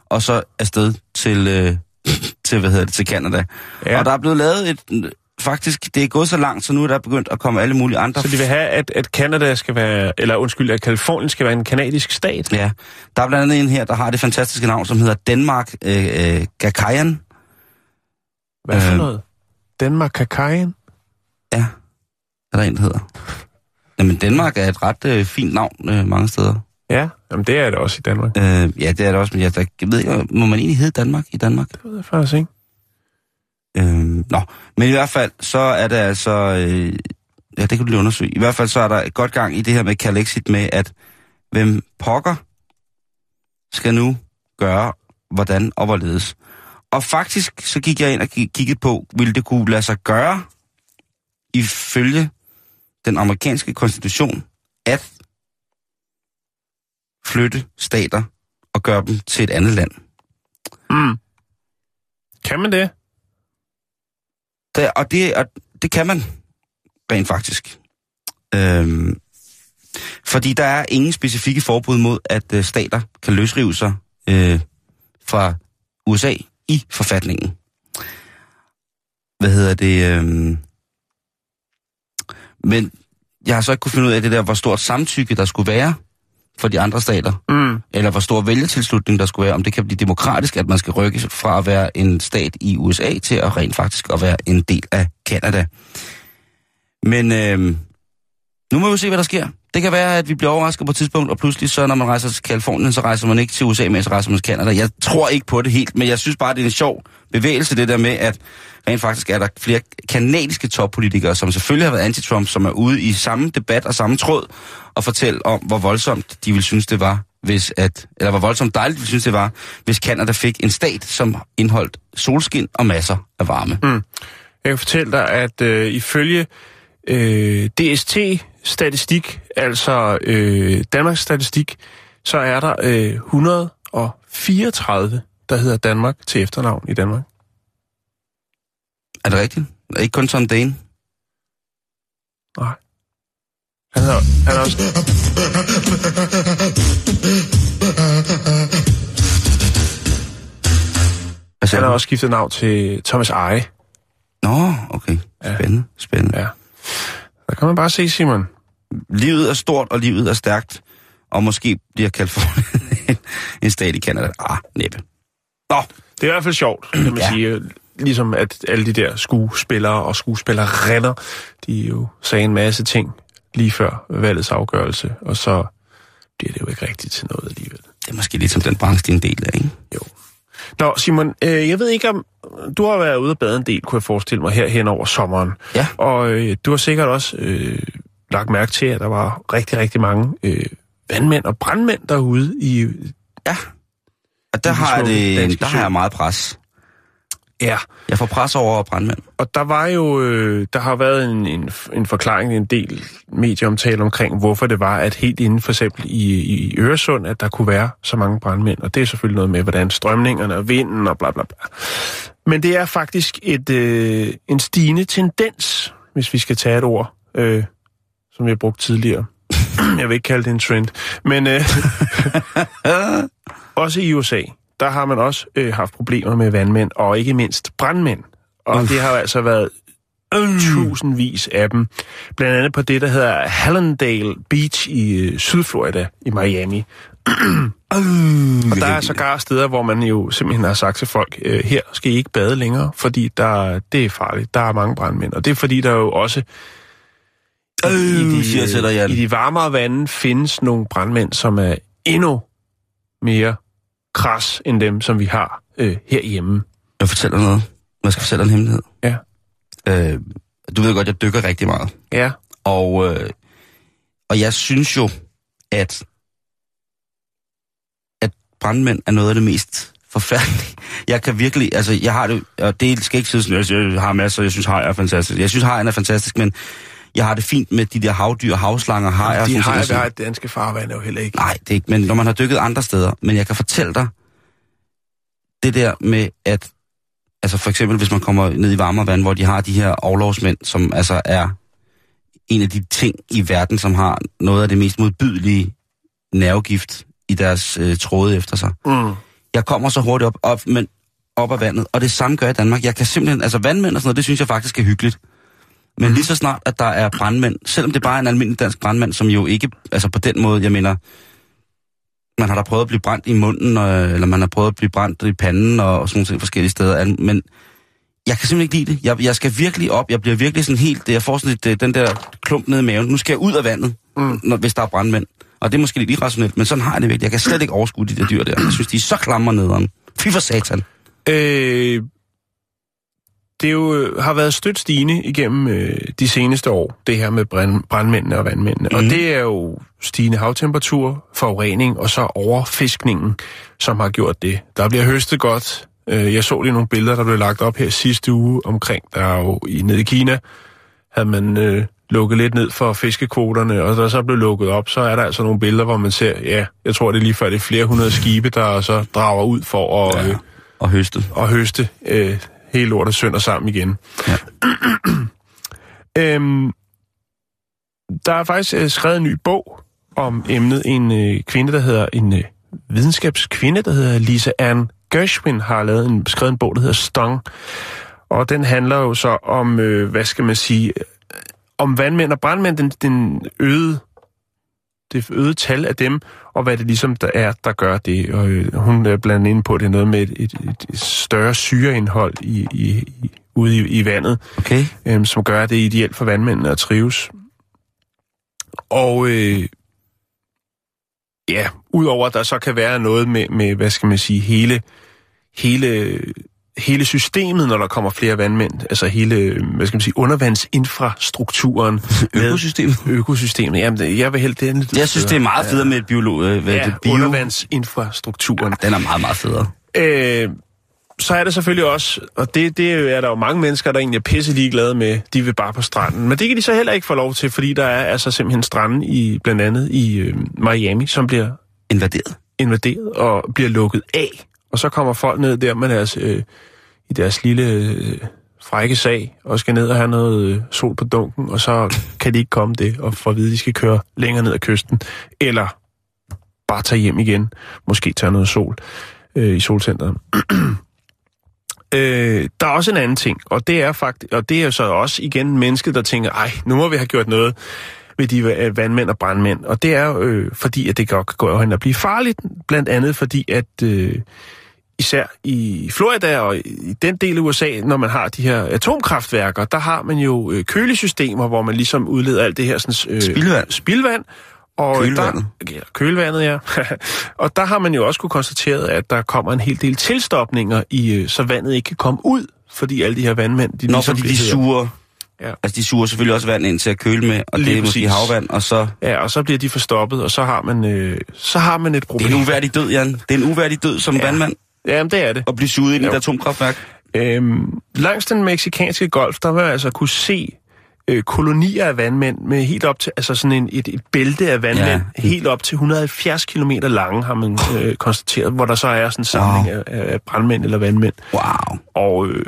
og så afsted til, øh, *clears throat* til hvad hedder det, til Canada. Ja. Og der er blevet lavet et... Faktisk, det er gået så langt, så nu er der begyndt at komme alle mulige andre... Så de vil have, at, at Canada skal være, eller undskyld, at Kalifornien skal være en kanadisk stat? Ja, der er blandt andet en her, der har det fantastiske navn, som hedder Denmark øh, øh, Gakayan. Hvad for Øh. noget? Danmark Kakajen? Ja, er der en, der hedder. Jamen, Danmark er et ret øh, fint navn øh, mange steder. Ja, jamen det er det også i Danmark. Øh, ja, det er det også, men jeg, der, jeg ved ikke, må man egentlig hedde Danmark i Danmark? Det ved jeg faktisk ikke. Øh, nå, men i hvert fald, så er det altså... Øh, ja, det kan du lige undersøge. I hvert fald så er der godt gang i det her med Calexit med, at hvem pokker skal nu gøre, hvordan og hvorledes. Og faktisk så gik jeg ind og kiggede på, ville det kunne lade sig gøre, ifølge den amerikanske konstitution, at flytte stater og gøre dem til et andet land. Mm. Kan man det? Der, og, det, og det kan man rent faktisk. Øhm, fordi der er ingen specifikke forbud mod, at øh, stater kan løsrive sig øh, fra USA i forfatningen. Hvad hedder det? Øh, men jeg har så ikke kunne finde ud af det der, hvor stort samtykke der skulle være for de andre stater. Mm. Eller hvor stor vælgertilslutning der skulle være. Om det kan blive demokratisk, at man skal rykke fra at være en stat i USA til at rent faktisk at være en del af Kanada. Men øh, nu må vi se, hvad der sker. Det kan være, at vi bliver overrasket på et tidspunkt, og pludselig så, når man rejser til Kalifornien, så rejser man ikke til USA, men så rejser man til Canada. Jeg tror ikke på det helt, men jeg synes bare, det er en sjov bevægelse, det der med, at rent faktisk er der flere kanadiske toppolitikere, som selvfølgelig har været anti-Trump, som er ude i samme debat og samme tråd, og fortælle om, hvor voldsomt de ville synes, det var, hvis at, eller hvor voldsomt dejligt de ville synes, det var, hvis Canada fik en stat, som indholdt solskin og masser af varme. Mm. Jeg kan fortælle dig, at øh, ifølge øh, DST-statistik, altså øh, Danmarks statistik, så er der øh, 134, der hedder Danmark til efternavn i Danmark. Er det rigtigt? Ikke kun Tom Dane? Nej. Han er, han er også... Han har også skiftet navn til Thomas Eje. Nå, okay. Spændende, spændende. Ja. Der kan man bare se, Simon. Livet er stort, og livet er stærkt, og måske bliver Kalifornien en- *laughs* en stat i Canada. Ah, næppe. Nå, Det er i hvert fald sjovt, kan man *clears throat* Ja. sige. Ligesom at alle de der skuespillere og skuespillerinder, de jo sagde en masse ting lige før valgets afgørelse, og så bliver det jo ikke rigtigt til noget alligevel. det er måske lidt som den branche, det er en del af, ikke? Jo. Nå, Simon, øh, jeg ved ikke om... Du har været ude og bade en del, kunne jeg forestille mig, her hen over sommeren. Ja. Og øh, du har sikkert også øh, lagt mærke til, at der var rigtig, rigtig mange øh, vandmænd og brandmænd derude i... Ja. Og der de har, det, der har jeg meget pres. Ja. Jeg får pres over brandmænd. Og der var jo, øh, der har været en, en, en forklaring, en del medieomtale omkring, hvorfor det var, at helt inden for eksempel i, i Øresund, at der kunne være så mange brandmænd. Og det er selvfølgelig noget med, hvordan strømningerne og vinden og bla bla bla. Men det er faktisk et, øh, en stigende tendens, hvis vi skal tage et ord, øh, som vi har brugt tidligere. *clears throat* Jeg vil ikke kalde det en trend. Men øh, *laughs* også i USA, der har man også øh, haft problemer med vandmænd, og ikke mindst brandmænd. Og Uff. det har altså været tusindvis af dem. Blandt andet på det, der hedder Hallandale Beach i øh, Sydflorida i Miami. *clears throat* Og der er sågar steder, hvor man jo simpelthen har sagt til folk, øh, her skal I ikke bade længere, fordi der, det er farligt. Der er mange brandmænd. Og det er fordi, der jo også Øh, siger jeg til dig, Jan. i de varmere vande findes nogle brandmænd, som er endnu mere kras end dem, som vi har øh, herhjemme. Jeg fortæller noget. jeg skal fortælle en hemmelighed. Ja. Øh, du ved godt, jeg dykker rigtig meget. Ja. Og, øh, og jeg synes jo, at, at brandmænd er noget af det mest forfærdelige. *laughs* Jeg kan virkelig, altså jeg har det, og det skal ikke sige sådan, jeg, har masser, jeg synes hajer er fantastisk. Jeg synes hajen er fantastisk, men jeg har det fint med de der havdyr, havslanger, hajer. De har sådan- jeg det danske farvand er jo heller ikke. Nej, det er ikke, men når man har dykket andre steder. Men jeg kan fortælle dig, det der med, at altså for eksempel, hvis man kommer ned i varmere vand, hvor de har de her overlovsmænd, som altså er en af de ting i verden, som har noget af det mest modbydelige nervegift i deres øh, tråde efter sig. Mm. Jeg kommer så hurtigt op, op, men op af vandet, og det samme gør jeg i Danmark. Jeg kan simpelthen, altså vandmænd og sådan noget, det synes jeg faktisk er hyggeligt. Men lige så snart, at der er brandmænd, selvom det bare er en almindelig dansk brandmand, som jo ikke, altså på den måde, jeg mener, man har da prøvet at blive brændt i munden, eller man har prøvet at blive brændt i panden, og, og sådan nogle ting forskellige steder, men jeg kan simpelthen ikke lide det. Jeg, jeg skal virkelig op, jeg bliver virkelig sådan helt, jeg får sådan lidt, øh, den der klump ned i maven, nu skal jeg ud af vandet, mm. når, hvis der er brandmænd. Og det er måske lidt irrationelt, men sådan har jeg det virkelig. Jeg kan slet ikke overskue de der dyr der. Jeg synes, de er så klamre nederen. Fy for satan. Øh, det jo øh, har været stødt stigende igennem øh, de seneste år, det her med brand, brandmændene og vandmændene. Mm. Og Mhm. det er jo stigende havtemperatur, forurening og så overfiskningen, som har gjort det. Der bliver høstet godt. Øh, jeg så lige nogle billeder, der blev lagt op her sidste uge omkring, der er jo i, nede i Kina, havde man øh, lukket lidt ned for fiskekvoterne, og der så blev lukket op, så er der altså nogle billeder, hvor man ser, ja, jeg tror det er lige før, det er flere hundrede skibe, der så drager ud for at... Øh, Og høstet. og høste øh, hele lortet sønder sammen igen. Ja. *clears throat* øhm, der er faktisk øh, skrevet en ny bog om emnet. En øh, kvinde, der hedder en øh, videnskabskvinde, der hedder Lisa Ann Gershwin, har lavet en, skrevet en bog, der hedder Stung. Og den handler jo så om, øh, hvad skal man sige, øh, om vandmænd og brandmænd, den, den øgede det øgede tal af dem, og hvad det ligesom der er, der gør det. Og øh, hun er blandt andet inde på, at det er noget med et, et, et større syreindhold i, i, i, ude i, i vandet, Okay? øh, som gør, at det er ideelt for vandmændene at trives. Og øh, ja, udover at der så kan være noget med, med hvad skal man sige, hele, hele, hele systemet, når der kommer flere vandmænd, altså hele, hvad skal man sige, undervandsinfrastrukturen. *laughs* Økosystemet. Økosystemet, jamen jeg vil helt det lidt Jeg synes, det er meget federe med et biolog... Øh, hvad Ja, det, bio. undervandsinfrastrukturen. Den er meget, meget federe. Øh, så er det selvfølgelig også, og det, det er der jo mange mennesker, der egentlig er pisse ligeglade med, de vil bare på stranden. Men det kan de så heller ikke få lov til, fordi der er altså simpelthen strande i, blandt andet i øh, Miami, som bliver Invaderet. invaderet og bliver lukket af. Og så kommer folk ned der med deres, øh, i deres lille øh, frække sag, og skal ned og have noget øh, sol på dunken, og så kan de ikke komme det, og få at vide, at de skal køre længere ned ad kysten, eller bare tage hjem igen, måske tage noget sol øh, i solcenteret. *clears throat* øh, der er også en anden ting, og det er faktisk, og det er så også igen mennesket, der tænker, ej, nu må vi have gjort noget ved de øh, vandmænd og brandmænd. Og det er øh, fordi, at det godt kan gå hen og blive farligt, blandt andet fordi, at øh, især i Florida og i den del af USA, når man har de her atomkraftværker, der har man jo øh, kølesystemer, hvor man ligesom udleder alt det her sådan, øh, Spildvand. spildvand. Og Kølvandet. Der, ja, kølvandet, ja. *laughs* og der har man jo også kunne konstateret, at der kommer en hel del tilstopninger, i, øh, så vandet ikke kan komme ud, fordi alle de her vandmænd... De Nå, ligesom fordi de suger... Ja. Altså, de suger selvfølgelig også vand ind til at køle med, og Lige det er måske præcis. havvand, og så... Ja, og så bliver de forstoppet, og så har man, øh, så har man et Det problem. er en uværdig død, Jan. Det er en uværdig død som Ja. vandmand Jamen, det er det. at blive suget ind i et atomkraftværk. Øhm, langs den meksikanske golf, der vil man altså kunne se øh, kolonier af vandmænd med helt op til, altså sådan en, et, et bælte af vandmænd, Ja. ja. helt op til 170 km lange, har man øh, konstateret, hvor der så er sådan en samling Wow. af, af brandmænd eller vandmænd. Wow. Og øh,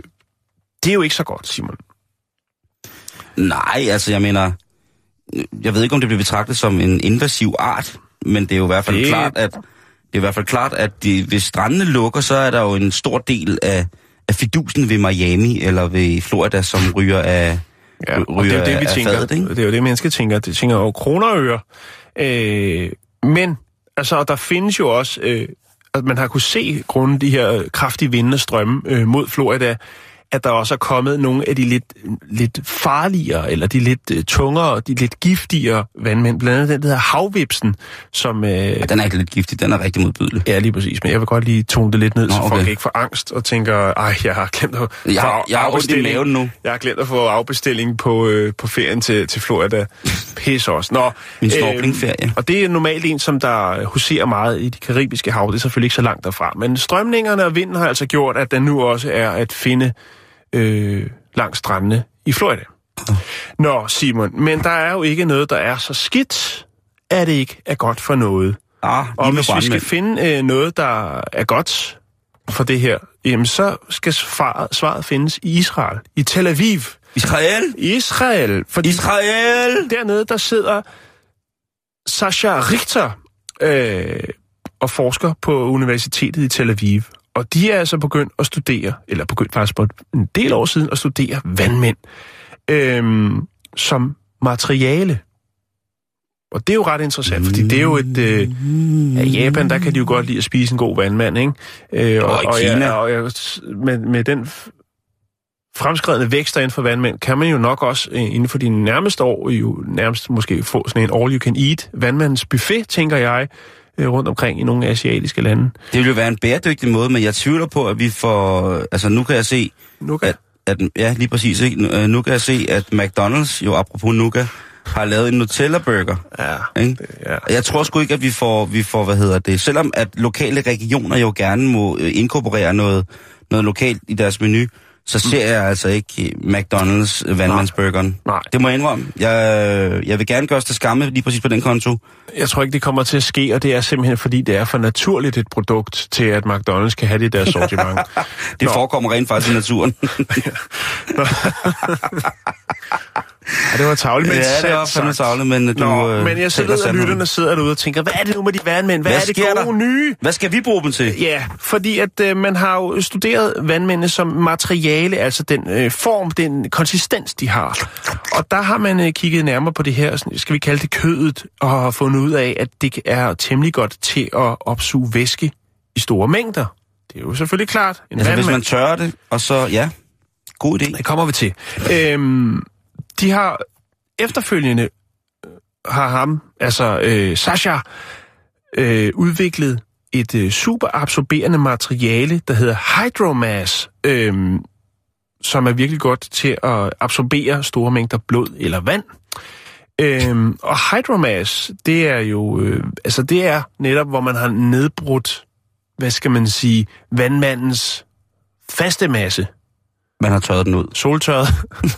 det er jo ikke så godt, Simon. Nej, altså, jeg mener... Jeg ved ikke, om det bliver betragtet som en invasiv art, men det er jo i hvert fald det... klart, at... Det er i hvert fald klart, at de, hvis strandene lukker, så er der jo en stor del af, af fidusen ved Miami eller ved Florida, som ryger af, Ja, og ryger det er jo det, vi tænker. fadet, ikke? Det er jo det, mennesker tænker. De tænker jo kroner og øre. Øh, men, altså, og der findes jo også, øh, at man har kunne se, grundet de her øh, kraftige vinde strømme øh, mod Florida, at der også er kommet nogle af de lidt, lidt farligere, eller de lidt uh, tungere, de lidt giftigere vandmænd. Blandt andet den, der hedder havvipsen, som... Uh, Ja, den er ikke lidt giftig, den er rigtig modbydelig. Ja, lige præcis. Men jeg vil godt lige tone det lidt ned, Nå, så okay. folk ikke får angst og tænker, ej, jeg har glemt at Jeg har- få jeg har i afbestilling- maven nu. Jeg har glemt at få afbestilling på, øh, på ferien til, til Florida. Pis også. Nå, Min snorklingferie. og det er normalt en, som der huserer meget i de karibiske hav. Det er selvfølgelig ikke så langt derfra. Men strømningerne og vinden har altså gjort, at den nu også er at finde øh, langs strandene i Florida. Nå, Simon, men der er jo ikke noget, der er så skidt, at det ikke er godt for noget. Ah, Og hvis vi skal finde øh, noget, der er godt for det her, jamen så skal svaret, svaret findes i Israel, i Tel Aviv. Israel! Israel, fordi Israel! dernede, der sidder Sasha Richter øh, og forsker på universitetet i Tel Aviv. Og de er altså begyndt at studere, eller begyndt faktisk på en del år siden at studere vandmænd øh, som materiale. Og det er jo ret interessant, fordi det er jo et... Øh, ja, I Japan, der kan de jo godt lide at spise en god vandmand, ikke? Øh, Og i ja, Kina. og ja, med, med den fremskredende vækst der inden for vandmænd, kan man jo nok også øh, inden for de nærmeste år jo nærmest måske få sådan en all you can eat vandmandsbuffet, tænker jeg, øh, rundt omkring i nogle asiatiske lande. Det vil jo være en bæredygtig måde, men jeg tvivler på, at vi får... Altså, nu kan jeg se, Nu kan... at, at ja, lige præcis, ikke? Nu, øh, nu kan jeg se, at McDonald's, jo apropos Nuka, har lavet en Nutella-burger. Ja, Ikke? ja. Jeg tror sgu ikke, at vi får, vi får, hvad hedder det, selvom at lokale regioner jo gerne må øh, inkorporere noget, noget lokalt i deres menu, så ser jeg altså ikke McDonald's øh, vandmandsburgeren. Nej. Det må jeg indrømme. Jeg, øh, jeg vil gerne gøre os til skamme lige præcis på den konto. Jeg tror ikke, det kommer til at ske, og det er simpelthen, fordi det er for naturligt et produkt til, at McDonald's kan have det i deres sortiment. *laughs* Det Nå. forekommer rent faktisk i naturen. *laughs* *laughs* Ja, det var tavligt, men ja, det var fandme savlet, men du Nå, øh, men jeg at sandheden. lytterne sidder derude og tænker, hvad er det nu med de vandmænd? Hvad, Hvad er det gode der? nye? Hvad skal vi bruge dem til? Ja, fordi at øh, man har jo studeret vandmændene som materiale, altså den øh, form, den konsistens, de har. Og der har man øh, kigget nærmere på det her, skal vi kalde det kødet, og har fundet ud af, at det er temmelig godt til at opsuge væske i store mængder. Det er jo selvfølgelig klart. En Altså, hvis vandmand- man tørrer det, og så, ja, god idé. det kommer vi til. Øhm, de har efterfølgende øh, har ham, altså øh, Sasha, øh, udviklet et øh, superabsorberende materiale, der hedder Hydromass, øh, som er virkelig godt til at absorbere store mængder blod eller vand. Øh, og hydromass, det er jo, øh, altså det er netop, hvor man har nedbrudt, hvad skal man sige, vandmandens faste masse, man har tørret den ud. soltørret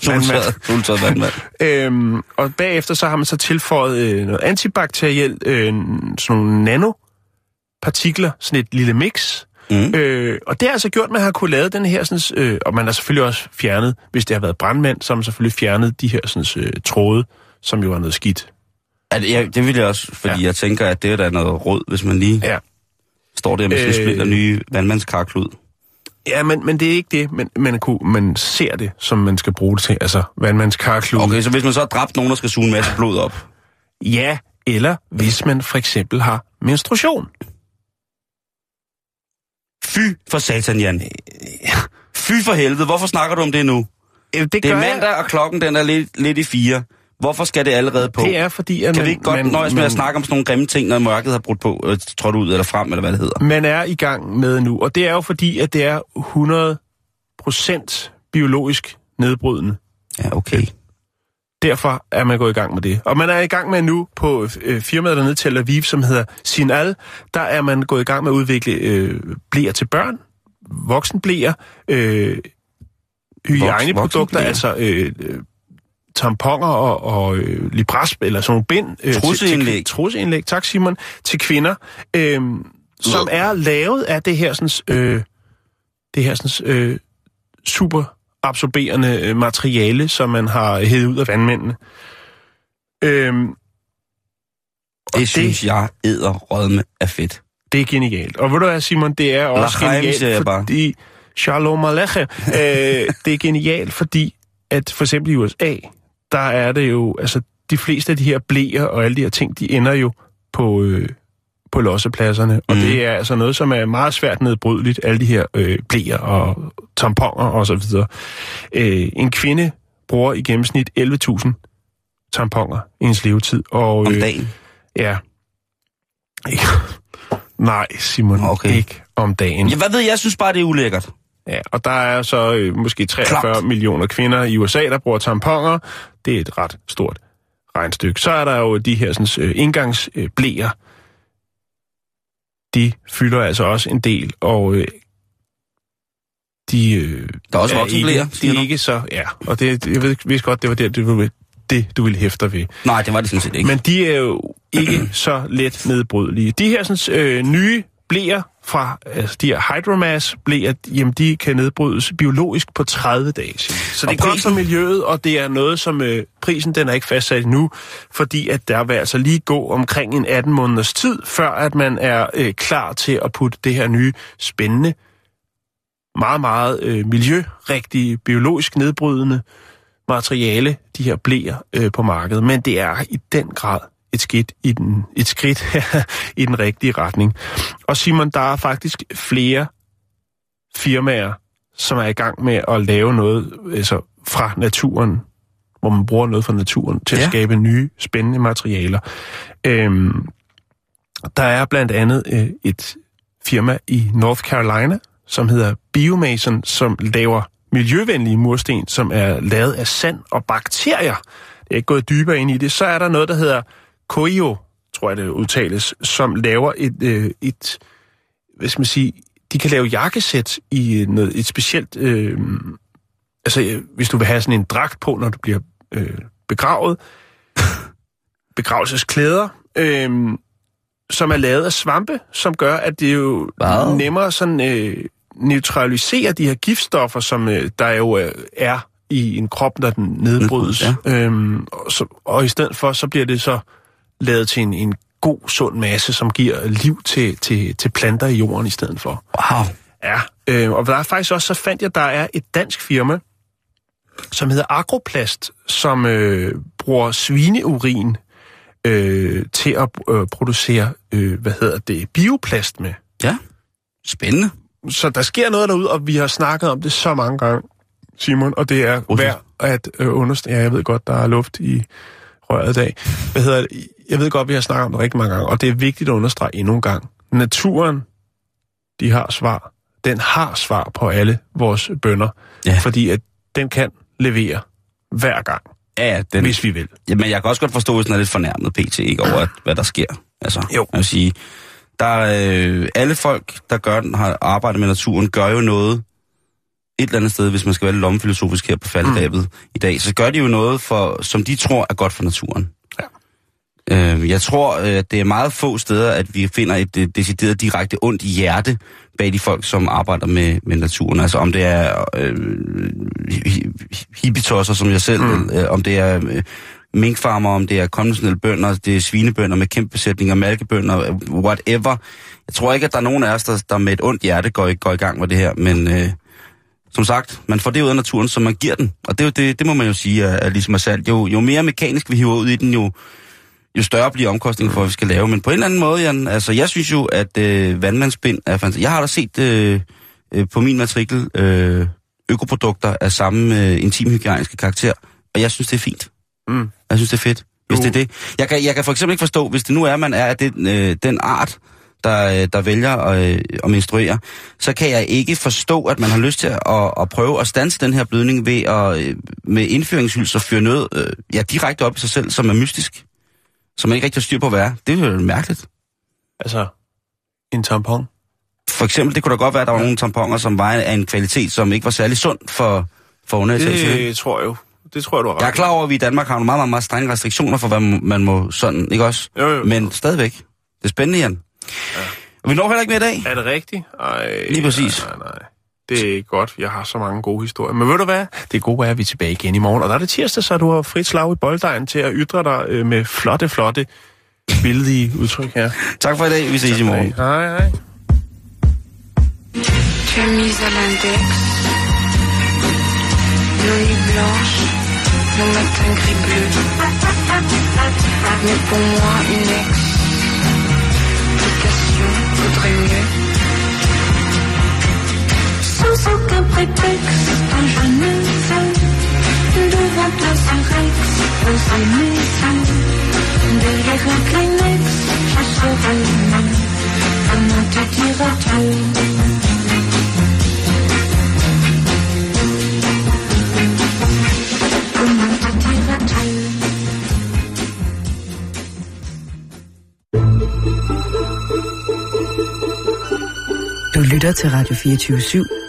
Soltørret, *laughs* soltørret vandmand. *laughs* Øhm, og bagefter så har man så tilføjet øh, noget antibakterielt, øh, sådan nogle nanopartikler, sådan et lille mix. Mm. Øh, og det har altså gjort, at man har kunne lave den her, sådan, øh, og man har selvfølgelig også fjernet, hvis det har været brandmænd, så har man selvfølgelig fjernet de her sådan, øh, tråde, som jo er noget skidt. Det, ja, det vil jeg også, fordi Ja. jeg tænker, at det er da noget råd, hvis man lige Ja. står der med Øh. splinter nye vandmandskarklud. Ja, men, men det er ikke det. Men, man, kunne, man ser det, som man skal bruge det til. Altså, vandmandskarklud. Okay, så hvis man så har dræbt nogen, der skal suge en masse blod op. Ja, eller hvis man for eksempel har menstruation. Fy for satan, Jan. Fy for helvede, hvorfor snakker du om det nu? Det, Det er gør jeg- mandag, og klokken den er lidt, lidt i fire. Hvorfor skal det allerede på? Det er fordi, at kan vi ikke godt man, nøjes med at man- snakke om sådan nogle grimme ting, når mørket har brudt på, øh, trådt ud eller frem, eller hvad det hedder? man er i gang med nu. Og det er jo fordi, at det er 100% biologisk nedbrydende. Ja, okay. Derfor er man gået i gang med det. Og man er i gang med nu på øh, firmaet dernede til Tel Aviv, som hedder Sinal. Der er man gået i gang med at udvikle øh, blæer til børn, voksenblæer, øh, hygiejneprodukter, voksenbleer. altså øh, øh, tamponer og, og øh, libras, eller sådan nogle bind. Øh, til- Trusseindlæg. Til, trusseindlæg, tak Simon, til kvinder, øh, som er lavet af det her sådan, øh, det her sådan, øh, super absorberende øh, materiale, som man har hævet ud af vandmændene. Øhm, Det synes jeg æder rødme af fedt. det er genialt. Og ved du hvad, Simon, det er også Lachaim, genialt, fordi... Shalom Aleichem. *laughs* øh, det er genialt, fordi at for eksempel i USA, der er det jo, altså de fleste af de her blæer og alle de her ting, de ender jo på, øh, på lossepladserne. Og Mm. det er altså noget, som er meget svært nedbrydeligt, alle de her øh, blæer og tamponer og så videre. Øh, en kvinde bruger i gennemsnit 11.000 tamponer i ens levetid. Og, Om øh, dagen. Ja. Ikke. *laughs* Nej, Simon, Okay. ikke om dagen. Ja, hvad ved jeg? Jeg synes bare, det er ulækkert. Ja, og der er så øh, måske 43 Klart. Klart. millioner kvinder i USA, der bruger tamponer. Det er et ret stort regnstykke. Så er der jo de her sådan, øh, indgangsblæer. De fylder altså også en del, og øh, de øh, Der er også er ikke, de er ikke så... Ja, og det, jeg ved, vidste godt, det var det, det, det, du ville hæfte ved. Nej, det var det sådan set ikke. Men de er jo ikke så let nedbrydelige. De her sådan, øh, nye blæer fra altså de her hydromass blæer, jamen de kan nedbrydes biologisk på 30 dage. Så det er Og godt for miljøet, og det er noget, som øh, prisen den er ikke fastsat nu, fordi at der vil altså lige gå omkring en 18 måneders tid, før at man er øh, klar til at putte det her nye spændende, meget, meget øh, miljørigtige, biologisk nedbrydende materiale, de her blæer øh, på markedet, men det er i den grad et skridt i den, et skridt *laughs* i den rigtige retning. Og Simon, der er faktisk flere firmaer, som er i gang med at lave noget altså fra naturen, hvor man bruger noget fra naturen til ja. At skabe nye, spændende materialer. Øhm, der er blandt andet øh, et firma i North Carolina, som hedder Biomason, som laver miljøvenlige mursten, som er lavet af sand og bakterier. Det er ikke gået dybere ind i det. Så er der noget, der hedder Koio, tror jeg det udtales, som laver et, øh, et hvad skal man sige, de kan lave jakkesæt i noget, et specielt, øh, altså øh, hvis du vil have sådan en dragt på, når du bliver øh, begravet, *laughs* begravelsesklæder, øh, som er lavet af svampe, som gør, at det jo Hvad? nemmere sådan øh, neutraliserer de her giftstoffer, som øh, der jo øh, er i en krop, når den nedbrydes. Nedbrydes, Ja. Øhm, og, så, og i stedet for, så bliver det så lavet til en, en god, sund masse, som giver liv til, til, til planter i jorden i stedet for. Wow. Ja, øh, og der er faktisk også, så fandt jeg, der er et dansk firma, som hedder Agroplast, som øh, bruger svineurin øh, til at øh, producere, øh, hvad hedder det, bioplast med. Ja. Spændende. Så der sker noget derude, og vi har snakket om det så mange gange, Simon, og det er Russisk. værd at øh, understrege. Ja, jeg ved godt, der er luft i røret i dag. Hvad hedder det? Jeg ved godt, vi har snakket om det rigtig mange gange, og det er vigtigt at understrege endnu en gang. Naturen, de har svar. Den har svar på alle vores bønder, Ja. fordi at den kan levere hver gang, Ja, den... hvis vi vil. Jamen, jeg kan også godt forstå, hvis den er lidt fornærmet, PT, ikke over, at, hvad der sker. Altså, Jo. Jeg vil sige, der er, øh, alle folk, der gør den, har arbejdet med naturen, gør jo noget et eller andet sted, hvis man skal være lidt lommefilosofisk her på faldrebet mm. i dag, så gør de jo noget, for, som de tror er godt for naturen. Øh, jeg tror, øh, at det er meget få steder, at vi finder et øh, decideret direkte ondt hjerte bag de folk, som arbejder med, med naturen. Altså om det er øh, hi- hi- hippietosser som jeg selv, mm. øh, om det er øh, minkfarmer, om det er konventionelle bønder, det er svinebønder med kæmpe besætninger, malkebønder, øh, whatever. Jeg tror ikke, at der er nogen af os, der, der med et ondt hjerte går, går i gang med det her, men øh, som sagt, man får det ud af naturen, som man giver den. Og det, det, det må man jo sige er, er ligesom er sandt. Jo, jo mere mekanisk vi hiver ud i den, jo, jo større bliver omkostningen for, hvad vi skal lave. Men på en eller anden måde, Jan, altså jeg synes jo, at øh, vandmandsbind er fantastisk. Jeg har da set øh, øh, på min matrikel øh, økoprodukter af samme øh, intimhygiejniske karakter, og jeg synes, det er fint. Mm. Jeg synes, det er fedt, hvis Jo. det er det. Jeg kan, jeg kan for eksempel ikke forstå, hvis det nu er, at man er den, øh, den art, der, øh, der vælger at, øh, at menstruere, så kan jeg ikke forstå, at man har lyst til at, at prøve at stanse den her blødning ved at øh, med indføringshyls og fyre noget øh, ja, direkte op i sig selv, som er mystisk. Som man ikke rigtig har styr på, hvad er. Det er jo mærkeligt. Altså, en tampon. For eksempel, det kunne da godt være, at der var nogle tamponer, som var af en kvalitet, som ikke var særlig sund for, for underetagen. Det tror jeg jo. Det tror jeg, du har ret Jeg er klar over, at vi i Danmark har nogle meget, meget, meget strenge restriktioner for, hvad man må sådan, ikke også? Jo, jo. Men stadigvæk. Det er spændende, Jan. Ja. Og vi når heller ikke mere i dag. Er det rigtigt? Ej, Lige præcis. Nej, nej. Det er godt. Jeg har så mange gode historier. Men ved du hvad? Det gode er, at vi er tilbage igen i morgen. Og der er det tirsdag, så du har frit slag i bolddejen til at ytre dig øh, med flotte, flotte, billige udtryk her. Tak for i dag. Vi ses i morgen. Hej, hej. Chemise à l'index, nos nuits blanches, nos matins gris bleu. Mais pour moi, une ex, voudrais. Sans aucun prétexte, Quand je ne veux devant toi ce Rex, poser mes yeux. Derrière un Kleenex, je serai mieux. Comment te dire adieu? Lytter til Radio 24 /7.